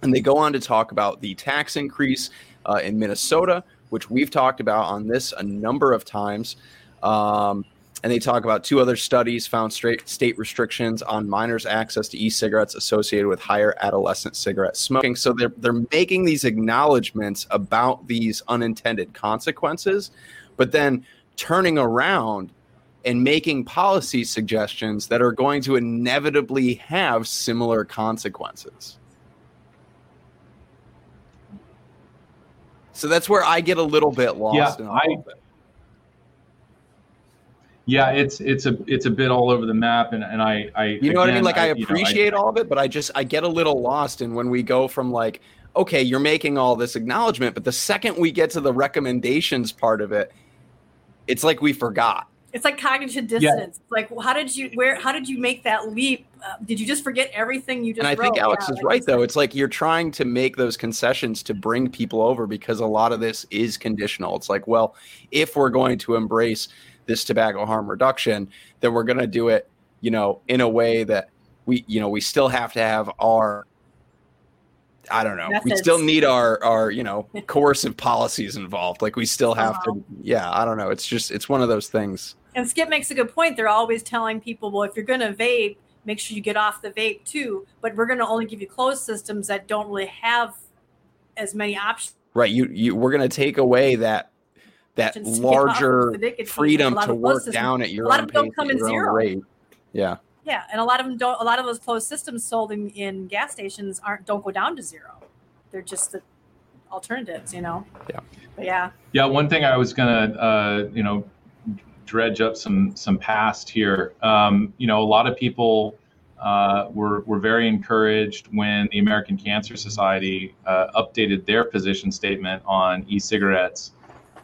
And they go on to talk about the tax increase uh, in Minnesota, which we've talked about on this a number of times. Um, and they talk about two other studies found straight state restrictions on minors' access to e-cigarettes associated with higher adolescent cigarette smoking. So they're they're making these acknowledgments about these unintended consequences, but then turning around and making policy suggestions that are going to inevitably have similar consequences. So that's where I get a little bit lost. Yeah, I, yeah, it's it's a it's a bit all over the map, and and I I you know again, what I mean. Like I, I appreciate know, I, all of it, but I just I get a little lost in when we go from like okay, you're making all this acknowledgement, but the second we get to the recommendations part of it, it's like we forgot. It's like cognitive dissonance. Yeah. Like, how did you where? How did you make that leap? Uh, did you just forget everything you just? And I wrote? think Alex yeah, is like right though. It's like you're trying to make those concessions to bring people over because a lot of this is conditional. It's like, well, if we're going to embrace this tobacco harm reduction, then we're going to do it, you know, in a way that we, you know, we still have to have our I don't know. Methods. We still need our our you know coercive policies involved. Like we still have uh-huh. to. Yeah, I don't know. It's just it's one of those things. And Skip makes a good point. They're always telling people, well, if you're going to vape, make sure you get off the vape too. But we're going to only give you closed systems that don't really have as many options. Right. You you we're going to take away that that larger freedom to work down at your a lot of them come in zero. Rate. Yeah. Yeah, and a lot of them don't. A lot of those closed systems sold in, in gas stations aren't don't go down to zero. They're just the alternatives, you know. Yeah. But yeah. Yeah. One thing I was gonna, uh, you know, dredge up some some past here. Um, you know, a lot of people uh, were were very encouraged when the American Cancer Society uh, updated their position statement on e-cigarettes.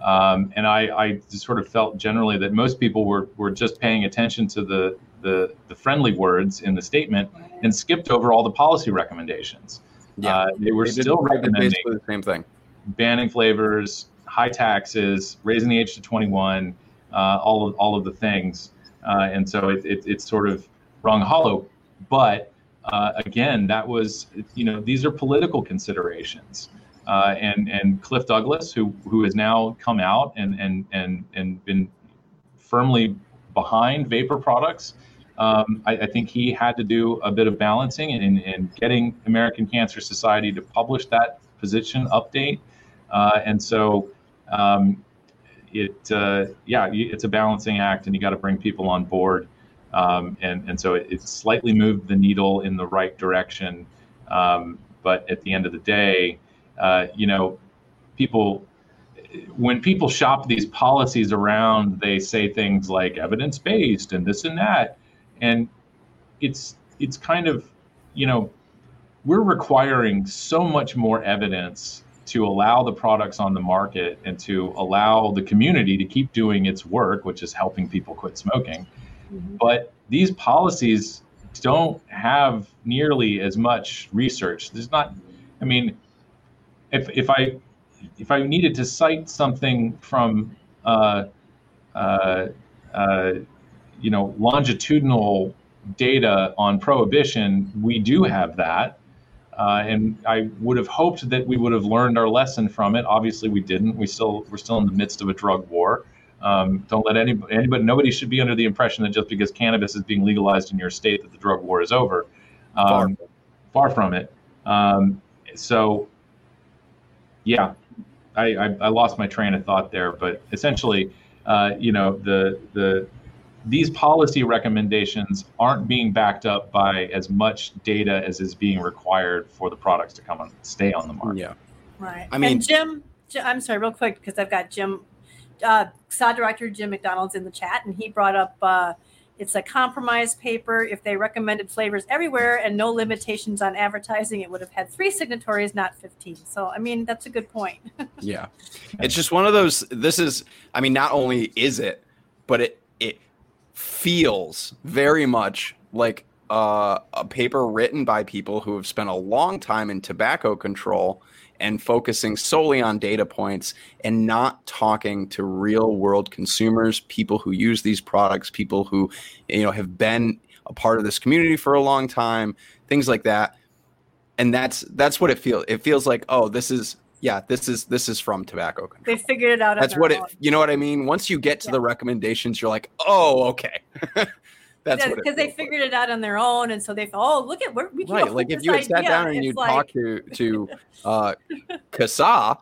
Um, and I, I sort of felt generally that most people were, were just paying attention to the, the, the friendly words in the statement and skipped over all the policy recommendations. Yeah, uh, they were they still recommending the same thing: banning flavors, high taxes, raising the age to 21, uh, all of all of the things. Uh, and so it, it, it's sort of rung hollow. But uh, again, that was you know these are political considerations. Uh, and and Cliff Douglas, who who has now come out and and and and been firmly behind vapor products, um, I, I, think he had to do a bit of balancing in, in getting American Cancer Society to publish that position update. Uh, and so um, it, uh, yeah, it's a balancing act, and you got to bring people on board. Um, and, and so it, it, slightly moved the needle in the right direction. Um, but at the end of the day, uh, you know, people when people shop these policies around, they say things like evidence based and this and that and it's it's kind of you know we're requiring so much more evidence to allow the products on the market and to allow the community to keep doing its work which is helping people quit smoking mm-hmm. but these policies don't have nearly as much research there's not i mean if if i if i needed to cite something from uh, uh, uh, you know longitudinal data on prohibition, we do have that. Uh, and I would have hoped that we would have learned our lesson from it. Obviously, we didn't. We still we're still in the midst of a drug war. Um, don't let anybody, anybody, nobody should be under the impression that just because cannabis is being legalized in your state that the drug war is over. Um, far. far. from it. Um, so, yeah, I, I, I, lost my train of thought there, but essentially, uh, you know, the the these policy recommendations aren't being backed up by as much data as is being required for the products to come and stay on the market. Yeah. Right. I mean, and Jim, I'm sorry, real quick, because I've got Jim, uh, SOD director Jim McDonald's in the chat, and he brought up uh, it's a compromise paper. If they recommended flavors everywhere and no limitations on advertising, it would have had three signatories, not 15. So, I mean, that's a good point. *laughs* yeah. It's just one of those. This is, I mean, not only is it, but it, it feels very much like uh, a paper written by people who have spent a long time in tobacco control and focusing solely on data points and not talking to real world consumers, people who use these products, people who you know have been a part of this community for a long time, things like that. And that's that's what it feels. It feels like, oh, this is yeah, this is this is from tobacco control. They figured it out. That's what own. it. You know what I mean? Once you get to yeah. the recommendations, you're like, oh, okay. *laughs* That's yeah, because they figured like. it out on their own, and so they thought, oh, look at where we can right. Like if you had sat down and you like... talked to to *laughs* uh, CASAA,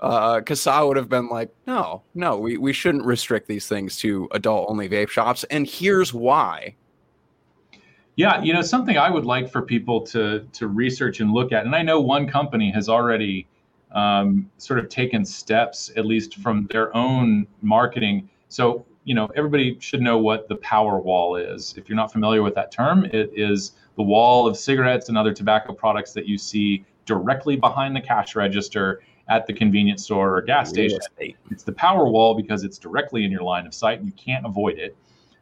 uh, CASAA would have been like, no, no, we, we shouldn't restrict these things to adult only vape shops. And here's why. Yeah, you know, something I would like for people to to research and look at, and I know one company has already um, sort of taken steps, at least from their own marketing. So, you know, everybody should know what the power wall is. If you're not familiar with that term, it is the wall of cigarettes and other tobacco products that you see directly behind the cash register at the convenience store or gas station. It's the power wall because it's directly in your line of sight and you can't avoid it.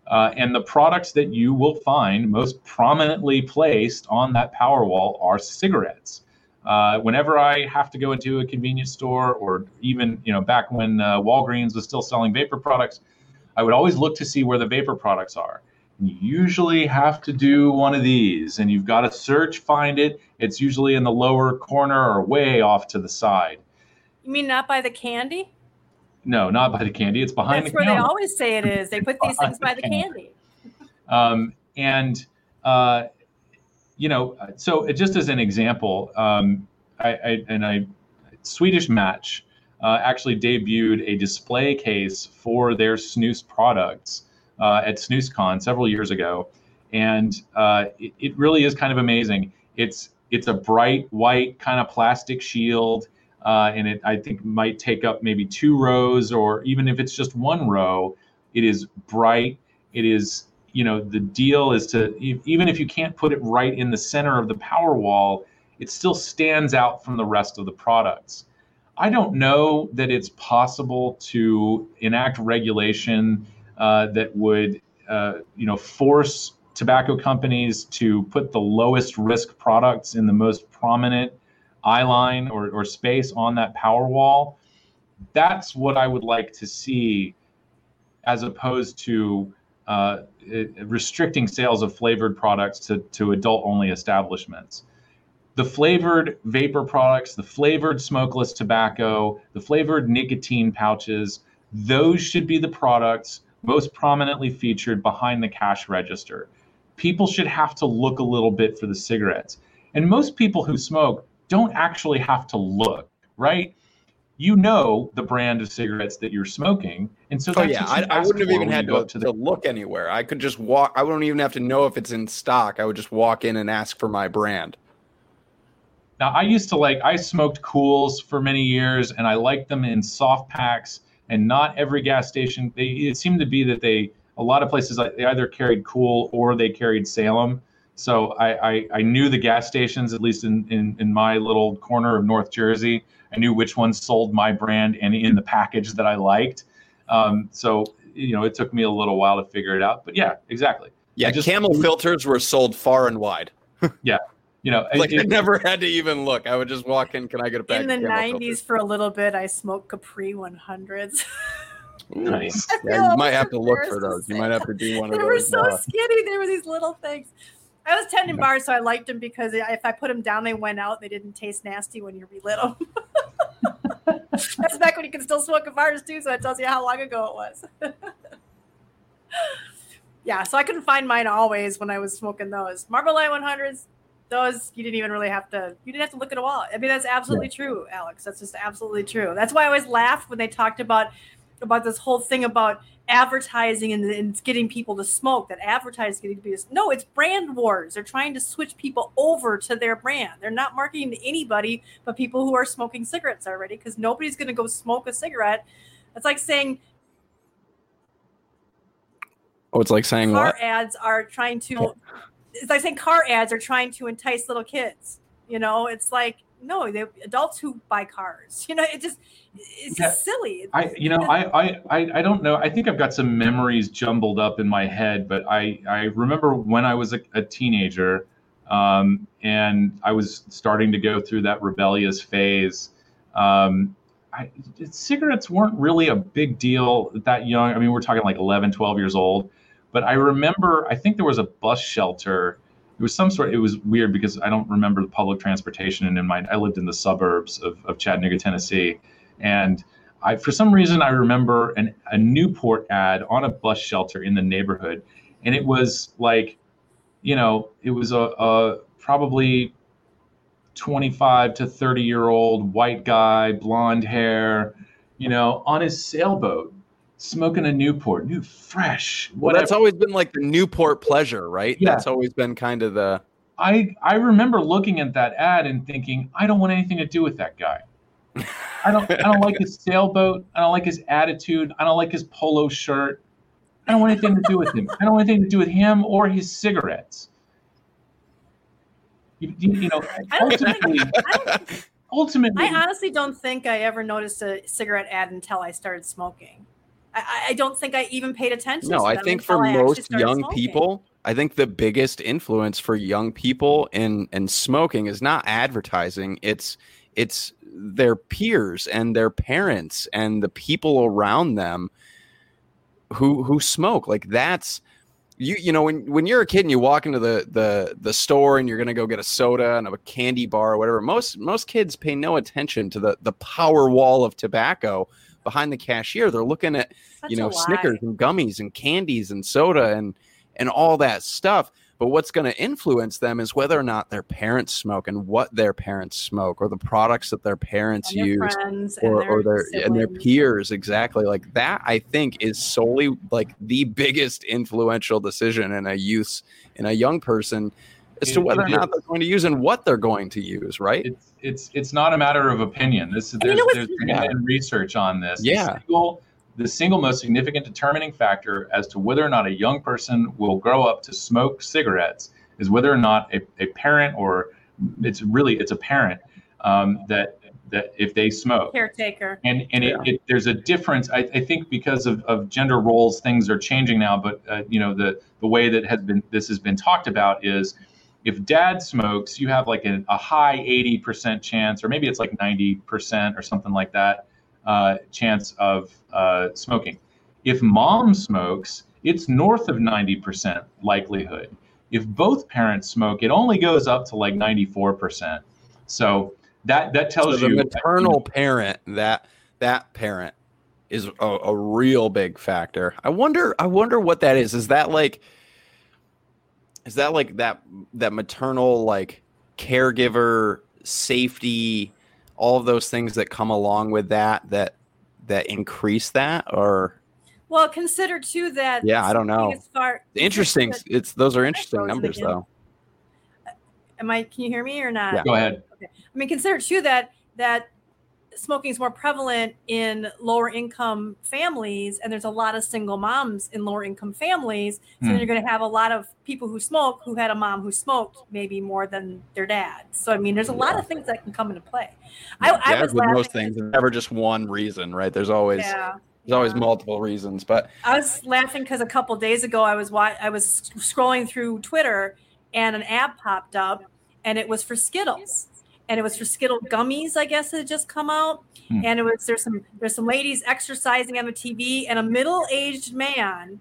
Uh, and the products that you will find most prominently placed on that power wall are cigarettes. Uh, whenever I have to go into a convenience store, or even you know back when uh, Walgreens was still selling vapor products, I would always look to see where the vapor products are. And you usually have to do one of these, and you've got to search, find it. It's usually in the lower corner or way off to the side. You mean not by the candy? No, not by the candy. It's behind That's the where counter. they always say it is. They put these *laughs* things by the candy. Um, and uh, you know, so just as an example, um, I, I and I Swedish Match uh, actually debuted a display case for their snus products uh, at SnusCon several years ago, and uh, it, it really is kind of amazing. It's it's a bright white kind of plastic shield. Uh, and it I think might take up maybe two rows, or even if it's just one row, it is bright. It is you know the deal is to even if you can't put it right in the center of the power wall, it still stands out from the rest of the products. I don't know that it's possible to enact regulation uh, that would uh, you know force tobacco companies to put the lowest risk products in the most prominent eye line or, or space on that power wall. That's what I would like to see as opposed to uh, Uh, restricting sales of flavored products to, to adult only establishments. The flavored vapor products, the flavored smokeless tobacco, the flavored nicotine pouches, those should be the products most prominently featured behind the cash register. People should have to look a little bit for the cigarettes. And most people who smoke don't actually have to look, right? You know the brand of cigarettes that you're smoking, and so oh yeah, I, I, wouldn't have even had to, to, the... to, look anywhere. I could just walk. I wouldn't even have to know if it's in stock. I would just walk in and ask for my brand. Now I used to like I smoked Kools for many years, and I liked them in soft packs. And not every gas station. They, it seemed to be that they a lot of places they either carried Kool or they carried Salem. So I, I, I, knew the gas stations, at least in, in, in my little corner of North Jersey. I knew which ones sold my brand and in the package that I liked. Um, so, you know, it took me a little while to figure it out. But yeah, exactly. Yeah, just, camel filters were sold far and wide. *laughs* yeah. You know, like it, I never had to even look. I would just walk in. Can I get a pack? In the '90s, filters? for a little bit, I smoked Capri 100s. *laughs* nice. Yeah, you might have to look for those. You might have to do one they of those. They were so uh, skinny. They were these little things. I was tending yeah. bars, so I liked them because if I put them down, they went out. They didn't taste nasty when you relit them. *laughs* That's back when you can still smoke a bars too, so it tells you how long ago it was. *laughs* yeah, so I couldn't find mine always when I was smoking those Marlboro Light 100s. Those you didn't even really have to. You didn't have to look at a wall. I mean, that's absolutely yeah. true, Alex. That's just absolutely true. That's why I always laughed when they talked about about this whole thing about advertising and, and getting people to smoke that advertising to, no it's brand wars. They're trying to switch people over to their brand. They're not marketing to anybody but people who are smoking cigarettes already because nobody's going to go smoke a cigarette. It's like saying oh it's like saying car what? ads are trying to it's like saying car ads are trying to entice little kids you know? It's like no, they adults who buy cars. *laughs* You know, it just it's yeah. just silly. I you know I, I I don't know. I think I've got some memories jumbled up in my head, but I I remember when I was a, a teenager, um, and I was starting to go through that rebellious phase. Um, I, cigarettes weren't really a big deal that young. I mean, we're talking like 11, 12 years old. But I remember, I think there was a bus shelter it was some sort. It was weird because I don't remember the public transportation. In my, I lived in the suburbs of, of Chattanooga, Tennessee, and I, for some reason, I remember an, a Newport ad on a bus shelter in the neighborhood, and it was like, you know, it was a, a probably 25 to 30 year old white guy, blonde hair, you know, on his sailboat smoking a Newport, new fresh. Well, that's always been like the Newport pleasure, right? Yeah. That's always been kind of the I I remember looking at that ad and thinking, I don't want anything to do with that guy. *laughs* I don't I don't like his sailboat. I don't like his attitude. I don't like his polo shirt. I don't want anything to do with him. I don't want anything to do with him or his cigarettes. You, you, you know, I don't think- ultimately, ultimately, I honestly don't think I ever noticed a cigarette ad until I started smoking. I- I, don't think I even paid attention. No, to I think for most young smoking. people, I think the biggest influence for young people in in smoking is not advertising. It's it's their peers and their parents and the people around them who who smoke. Like that's you you know when when you're a kid and you walk into the the the store and you're going to go get a soda and a candy bar or whatever most most kids pay no attention to the the power wall of tobacco behind the cashier they're looking at Such you know. Snickers and gummies and candies and soda and and all that stuff. But what's going to influence them is whether or not their parents smoke and what their parents smoke or the products that their parents their use friends and or, or their and their peers exactly like that i think is solely like the *laughs* biggest influential decision in a youth in a young person as to whether or not they're going to use and what they're going to use right it's it's it's not a matter of opinion. This is you there's, know there's what's- been research on this. Yeah. The single, the single most significant determining factor as to whether or not a young person will grow up to smoke cigarettes is whether or not a, a parent or it's really it's a parent um, that that if they smoke caretaker. and and Yeah. it, it, there's a difference I, I think because of, of gender roles things are changing now but uh, you know the the way that has been this has been talked about is if dad smokes you have like a, a high 80% chance or maybe it's like 90% or something like that uh, chance of uh, smoking. If mom smokes it's north of 90% likelihood. If both parents smoke it only goes up to like 94% so that that so tells the you maternal parent that that parent is a, a real big factor. I wonder i wonder what that is. Is that like is that like that that maternal like caregiver safety all of those things that come along with that that that increase that or Well, consider too that. Yeah, I don't know. Far, interesting it's those are interesting numbers again. though uh, Am I? Can you hear me or not? Yeah. go ahead okay. I mean, consider too that that smoking is more prevalent in lower income families, and there's a lot of single moms in lower income families. So then hmm. you're going to have a lot of people who smoke who had a mom who smoked maybe more than their dad. So I mean, there's a lot of things that can come into play. I, I was with most things there's never just one reason right there's always Yeah. there's always multiple reasons but I was laughing because a couple days ago I was wa- I was scrolling through Twitter and an ad popped up and it was for Skittles and it was for Skittle gummies I guess it had just come out Hmm. and it was there's some there's some ladies exercising on the TV and a middle aged man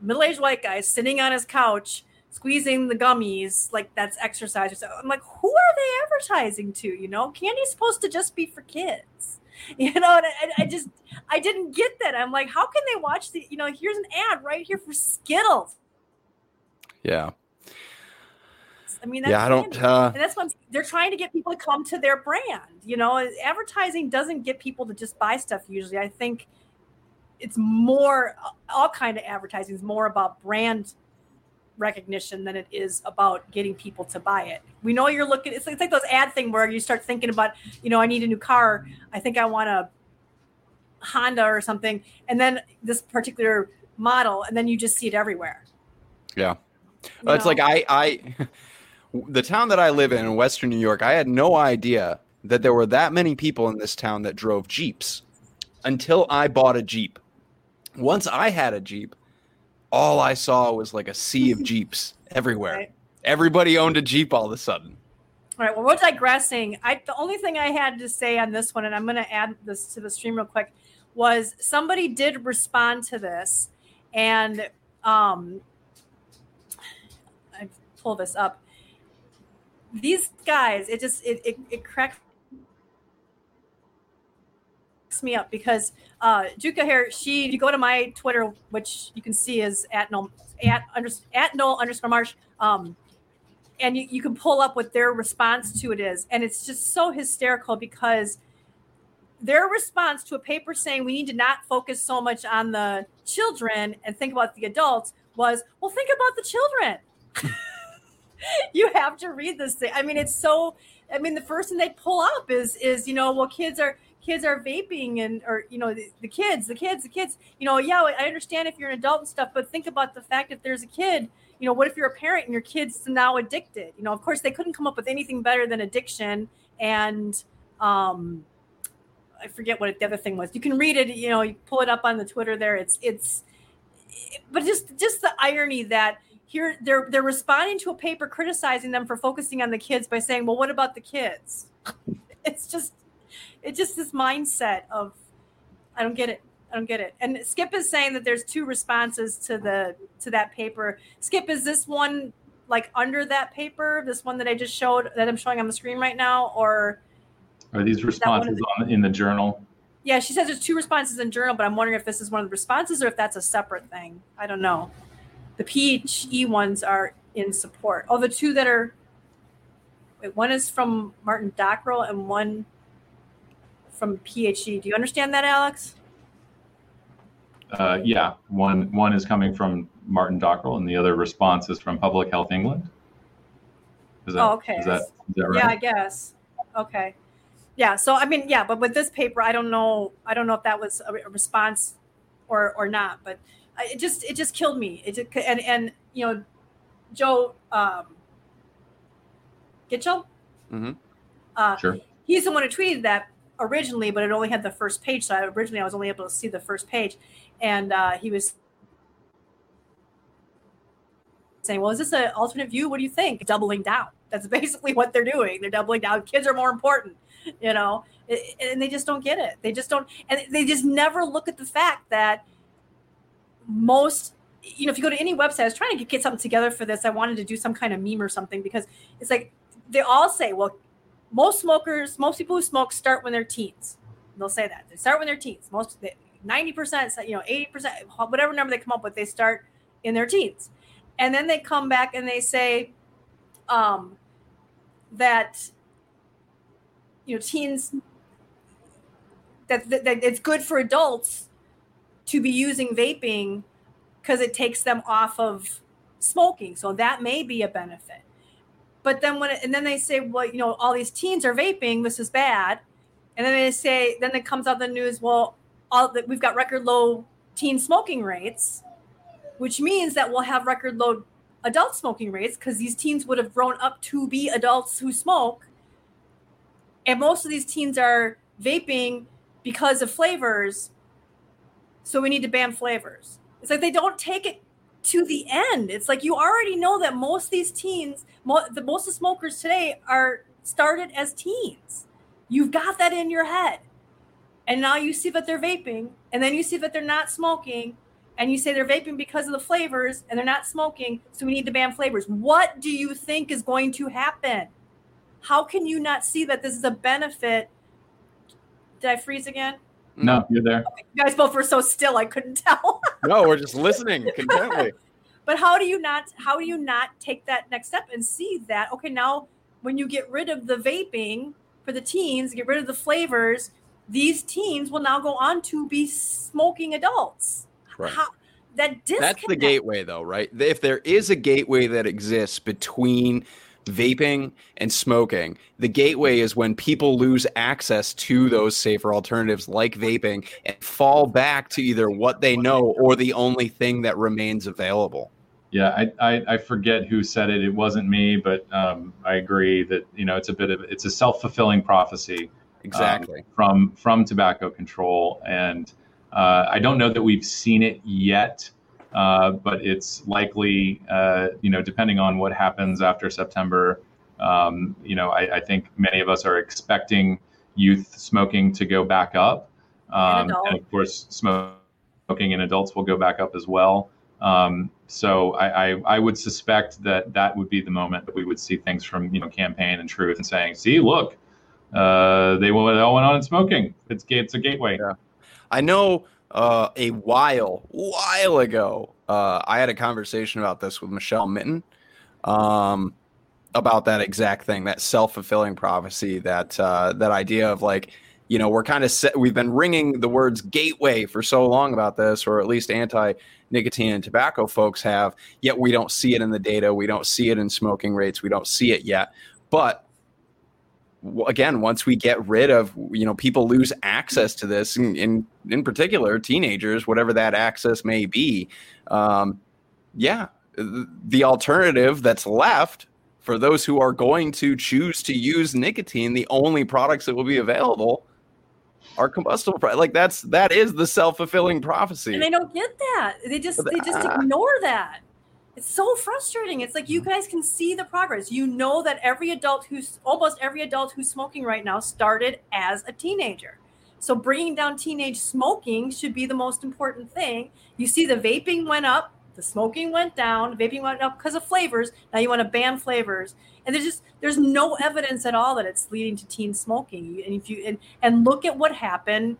middle aged white guy sitting on his couch squeezing the gummies like that's exercise. So I'm like, who are they advertising to? You know, candy's supposed to just be for kids. *laughs* You know, and I, I just I didn't get that. I'm like, how can they watch the? You know, here's an ad right here for Skittles. yeah I mean, that's yeah i don't uh and that's what they're trying to get people to come to their brand. You know, advertising doesn't get people to just buy stuff usually. I think it's more all kind of advertising is more about brand recognition than it is about getting people to buy it. We know you're looking it's like, it's like those ad thing where you start thinking about, you know, I need a new car. I think I want a Honda or something and then this particular model and then you just see it everywhere. Yeah. You it's know? like I, I, *laughs* the town that I live in in Western New York, I had no idea that there were that many people in this town that drove Jeeps until I bought a Jeep. Once I had a Jeep, all I saw was like a sea of *laughs* Jeeps everywhere. Right. Everybody owned a Jeep all of a sudden. All right. Well, we're digressing. I the only thing I had to say on this one, and I'm going to add this to the stream real quick, was somebody did respond to this, and um, I pull this up. These guys, it just it it, it cracks me up because uh Juka here, she if you go to my Twitter, which you can see is at no at under at no underscore marsh. Um, and you, you can pull up what their response to it is. And it's just so hysterical because their response to a paper saying we need to not focus so much on the children and think about the adults was, well, think about the children. *laughs* *laughs* you have to read this thing. I mean, it's so. I mean, the first thing they pull up is is you know, well, kids are kids are vaping and or you know the, the kids, the kids, the kids. You know, yeah, I understand if you're an adult and stuff, but think about the fact if there's a kid. You know, what if you're a parent and your kid's now addicted? You know, of course, they couldn't come up with anything better than addiction and um, I forget what the other thing was. You can read it. You know, you pull it up on the Twitter there. It's it's, but just just the irony that here they're they're responding to a paper criticizing them for focusing on the kids by saying, "Well, what about the kids?" *laughs* it's just it's just this mindset of I don't get it. I don't get it. And Skip is saying that there's two responses to the to that paper. Skip, is this one like under that paper? This one that I just showed that I'm showing on the screen right now, or are these responses the, on, in the journal? Yeah, she says there's two responses in journal, but I'm wondering if this is one of the responses or if that's a separate thing. I don't know. The PHE ones are in support. Oh, the two that are wait, one is from Martin Dockrell and one from PHE. Do you understand that, Alex? Uh, yeah, one one is coming from Martin Dockrell, and the other response is from Public Health England. Is that, oh, okay. Is that, is that right? Yeah, I guess. Okay. Yeah. So I mean, yeah, but with this paper, I don't know. I don't know if that was a, a response or or not. But it just it just killed me. It just, and and you know, Joe um, Gitchell. Mm-hmm. Uh, sure. He's the one who tweeted that originally, but it only had the first page. So I, originally, I was only able to see the first page, and uh, he was saying, "Well, is this an alternate view? What do you think?" Doubling down. That's basically what they're doing. They're doubling down. Kids are more important, you know, and they just don't get it. They just don't, and they just never look at the fact that most you know, if you go to any website, I was trying to get something together for this. I wanted to do some kind of meme or something because it's like they all say, well, most smokers, most people who smoke start when they're teens. They'll say that they start when they're teens. Most ninety percent, you know, eighty percent, whatever number they come up with, they start in their teens, and then they come back and they say um, that you know teens that, that, that it's good for adults to be using vaping because it takes them off of smoking. So that may be a benefit. But then when it, and then they say, well, you know, all these teens are vaping. This is bad. And then they say, then it comes out the news. Well, all that we've got record low teen smoking rates, which means that we'll have record low adult smoking rates because these teens would have grown up to be adults who smoke. And most of these teens are vaping because of flavors so we need to ban flavors. It's like they don't take it to the end. It's like you already know that most of these teens, the most of smokers today are started as teens. You've got that in your head. And now you see that they're vaping, and then you see that they're not smoking, and you say they're vaping because of the flavors and they're not smoking, so we need to ban flavors. What do you think is going to happen? How can you not see that this is a benefit? Did I freeze again? No, mm. you're there. You guys both were so still, I couldn't *laughs* tell. no, we're just listening contently. *laughs* but how do you not? How do you not take that next step and see that? Okay, now when you get rid of the vaping for the teens, get rid of the flavors, these teens will now go on to be smoking adults. Right. How, that disconnect. That's the gateway, though, right? If there is a gateway that exists between vaping and smoking. The gateway is when people lose access to those safer alternatives like vaping and fall back to either what they know or the only thing that remains available. Yeah, I, I, I forget who said it. It wasn't me, but um, I agree that you know it's a bit of it's a self fulfilling prophecy. Um, exactly um, from from tobacco control, and uh, I don't know that we've seen it yet. Uh, but it's likely, uh, you know, depending on what happens after September, um, you know, I, I, think many of us are expecting youth smoking to go back up. Um, and, and, of course, smoking in adults will go back up as well. Um, so I, I, I, would suspect that that would be the moment that we would see things from, you know, campaign and truth and saying, see, look, uh, they, went, they all went on in smoking. It's, it's a gateway. Yeah. I know uh, a while, while ago, uh, I had a conversation about this with Michelle Minton. Um, about that exact thing, that self fulfilling prophecy, that uh, that idea of like, you know, we're kind of set, we've been ringing the words gateway for so long about this, or at least anti nicotine and tobacco folks have, yet we don't see it in the data, we don't see it in smoking rates, we don't see it yet. But again, once we get rid of, you know, people lose access to this, in in, in particular, teenagers, whatever that access may be. Um, yeah, the alternative that's left for those who are going to choose to use nicotine, the only products that will be available are combustible. Like that's that is the self fulfilling prophecy. And they don't get that. They just they just ignore that. It's so frustrating. It's like you mm. guys can see the progress. You know that every adult who's almost every adult who's smoking right now started as a teenager. So bringing down teenage smoking should be the most important thing. You see the vaping went up the smoking went down, vaping went up because of flavors. Now you want to ban flavors, and there's just there's no evidence at all that it's leading to teen smoking. And if you and and look at what happened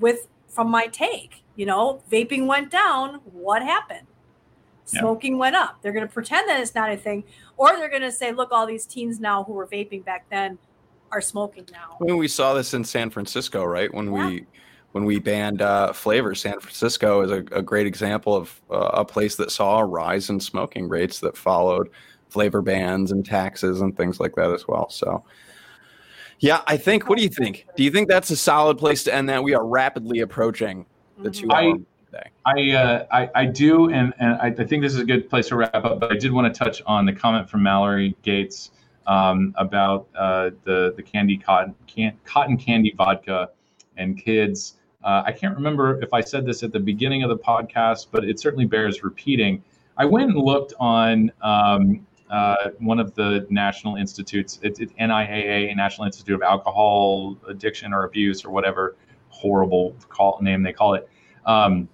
with from my take, you know, vaping went down. What happened? Smoking yeah. went up. They're going to pretend that it's not a thing, or they're going to say, look, all these teens now who were vaping back then are smoking now. I mean, we saw this in San Francisco, right? When yeah. we when we banned uh, flavors. San Francisco is a, a great example of uh, a place that saw a rise in smoking rates that followed flavor bans and taxes and things like that as well. So, yeah, I think. What do you think? Do you think that's a solid place to end that? We are rapidly approaching the two I, I, uh, I, I do, and, and I, I, think this is a good place to wrap up. But I did want to touch on the comment from Mallory Gates um, about uh, the the candy cotton can, cotton candy vodka and kids uh, I can't remember if I said this at the beginning of the podcast, but it certainly bears repeating. I went and looked on um, uh, one of the national institutes, it's, it's NIAA, National Institute of Alcohol Addiction or Abuse or whatever horrible call, name they call it. Um,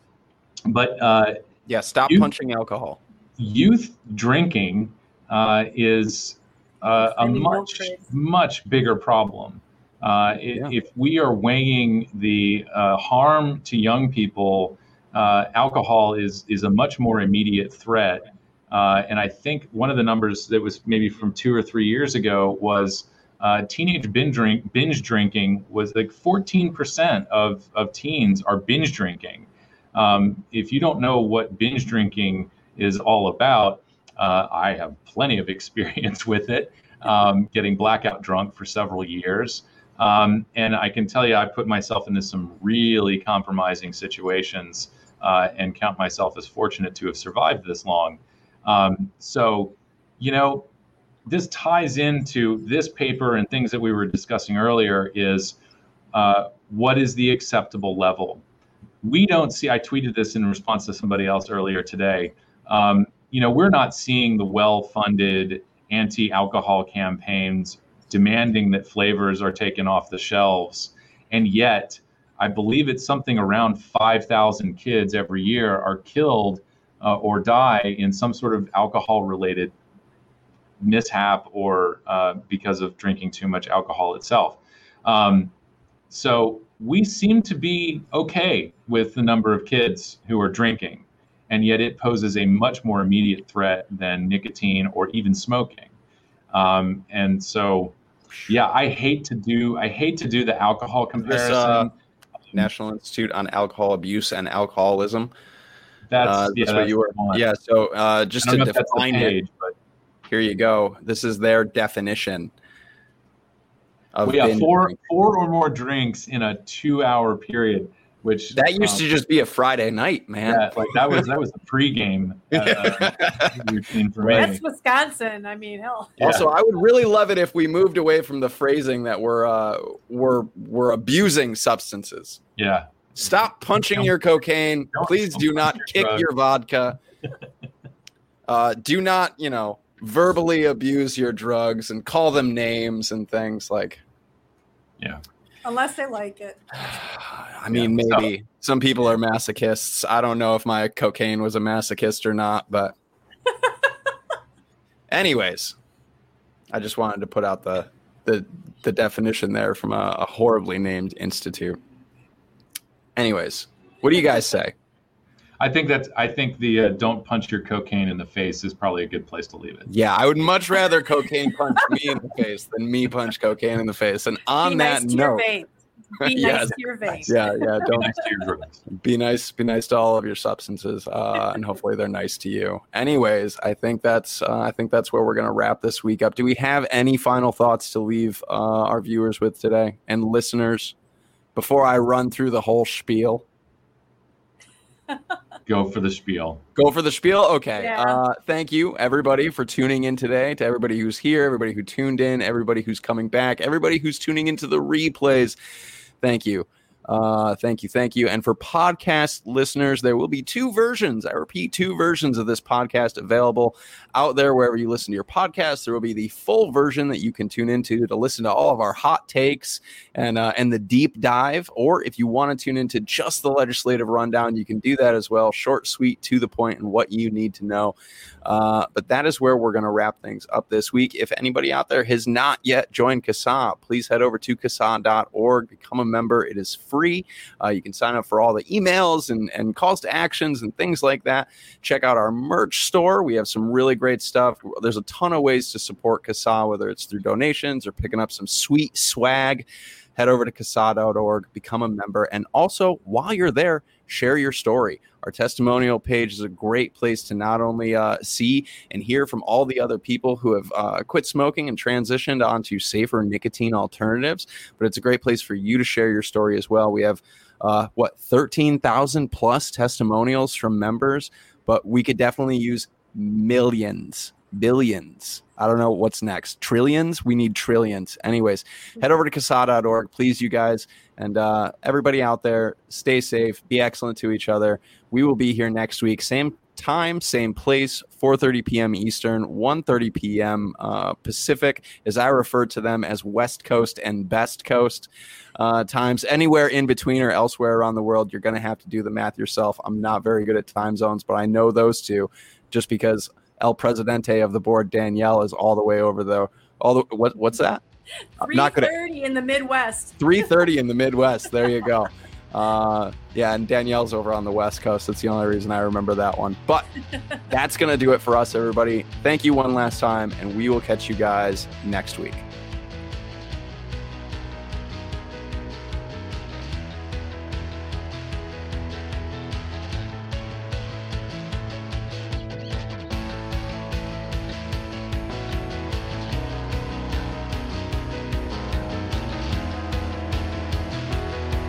but uh, yeah, stop youth, punching alcohol. Youth drinking uh, is uh, a much much bigger problem uh, yeah. If we are weighing the uh, harm to young people, uh, alcohol is is a much more immediate threat. Uh, and I think one of the numbers that was maybe from two or three years ago was uh, teenage binge, drink, binge drinking was like 14% of, of teens are binge drinking. Um, if you don't know what binge drinking is all about, uh, I have plenty of *laughs* experience with it, um, getting blackout drunk for several years. Um, and I can tell you, I put myself into some really compromising situations uh, and count myself as fortunate to have survived this long. Um, so, you know, this ties into this paper and things that we were discussing earlier is uh, what is the acceptable level? We don't see, I tweeted this in response to somebody else earlier today. Um, you know, we're not seeing the well funded anti alcohol campaigns demanding that flavors are taken off the shelves. And yet, I believe it's something around 5,000 kids every year are killed uh, or die in some sort of alcohol related mishap or uh, because of drinking too much alcohol itself. Um, so we seem to be okay with the number of kids who are drinking, and yet it poses a much more immediate threat than nicotine or even smoking. Um, and so yeah, I hate to do I hate to do the alcohol comparison. This, uh, National Institute on Alcohol Abuse and Alcoholism. That's, uh, yeah, that's what you were. Yeah. So uh, just to define page, it, but... here you go. This is their definition. Of well, yeah, four four or more drinks in a two hour period which that used um, to just be a Friday night, man. Yeah, like that was that was the pregame uh, *laughs* routine for me. That's Wisconsin. I mean, hell. Yeah. Also, I would really love it if we moved away from the phrasing that we're uh, we're we're abusing substances. Yeah. Stop punching don't, your cocaine. Please do not your kick your vodka. *laughs* Uh, do not, you know, verbally abuse your drugs and call them names and things like. Yeah. Unless they like it. *sighs* I mean, yeah, maybe so. some people are masochists. I don't know if my cocaine was a masochist or not, but *laughs* anyways, I just wanted to put out the the the definition there from a, a horribly named institute. Anyways, what do you guys say? I think that's. I think the uh, "don't punch your cocaine in the face" is probably a good place to leave it. Yeah, I would much rather cocaine punch me in the face than me punch cocaine in the face. And on Be that your note. *laughs* Be Yes. nice to your vape. yeah, yeah, *laughs* don't Nice to your drugs. be nice be nice to all of your substances uh, and hopefully they're nice to you anyways i think that's uh, i think that's where we're going to wrap this week up do we have any final thoughts to leave uh, our viewers with today and listeners before i run through the whole spiel *laughs* Go for the spiel. Go for the spiel. Okay. Yeah. Uh, thank you, everybody, for tuning in today. To everybody who's here, everybody who tuned in, everybody who's coming back, everybody who's tuning into the replays. Thank you. Uh, thank you. Thank you. And for podcast listeners, there will be two versions. I repeat, two versions of this podcast available out there wherever you listen to your podcast. There will be the full version that you can tune into to listen to all of our hot takes and uh, and the deep dive. Or if you want to tune into just the legislative rundown, you can do that as well. Short, sweet, to the point, and what you need to know. Uh, but that is where we're going to wrap things up this week. If anybody out there has not yet joined CASAA, please head over to CASAA.org, become a member. It is free. Uh, you can sign up for all the emails and, and calls to actions and things like that. Check out our merch store. We have some really great stuff. There's a ton of ways to support CASAA, whether it's through donations or picking up some sweet swag. Head over to CASAA.org, become a member, and also while you're there, share your story. Our testimonial page is a great place to not only uh, see and hear from all the other people who have uh, quit smoking and transitioned onto safer nicotine alternatives, but it's a great place for you to share your story as well. We have uh, what 13,000 plus testimonials from members, but we could definitely use millions, billions. I don't know what's next. Trillions? We need trillions. Anyways, head over to CASAA.org, please, you guys. And uh, everybody out there, stay safe, be excellent to each other. We will be here next week, same time, same place, 4:30 p.m. Eastern, 1:30 p.m. Uh, Pacific, as I refer to them as West Coast and Best Coast uh, times. Anywhere in between or elsewhere around the world, you're going to have to do the math yourself. I'm not very good at time zones, but I know those two, just because El Presidente of the board, Danielle, is all the way over the all the what, what's that? I'm not 3:30 in the Midwest. *laughs* 3:30 in the Midwest. There you go. Uh, yeah, and Danielle's over on the West Coast. That's the only reason I remember that one. But *laughs* that's gonna do it for us, everybody. Thank you one last time, and we will catch you guys next week.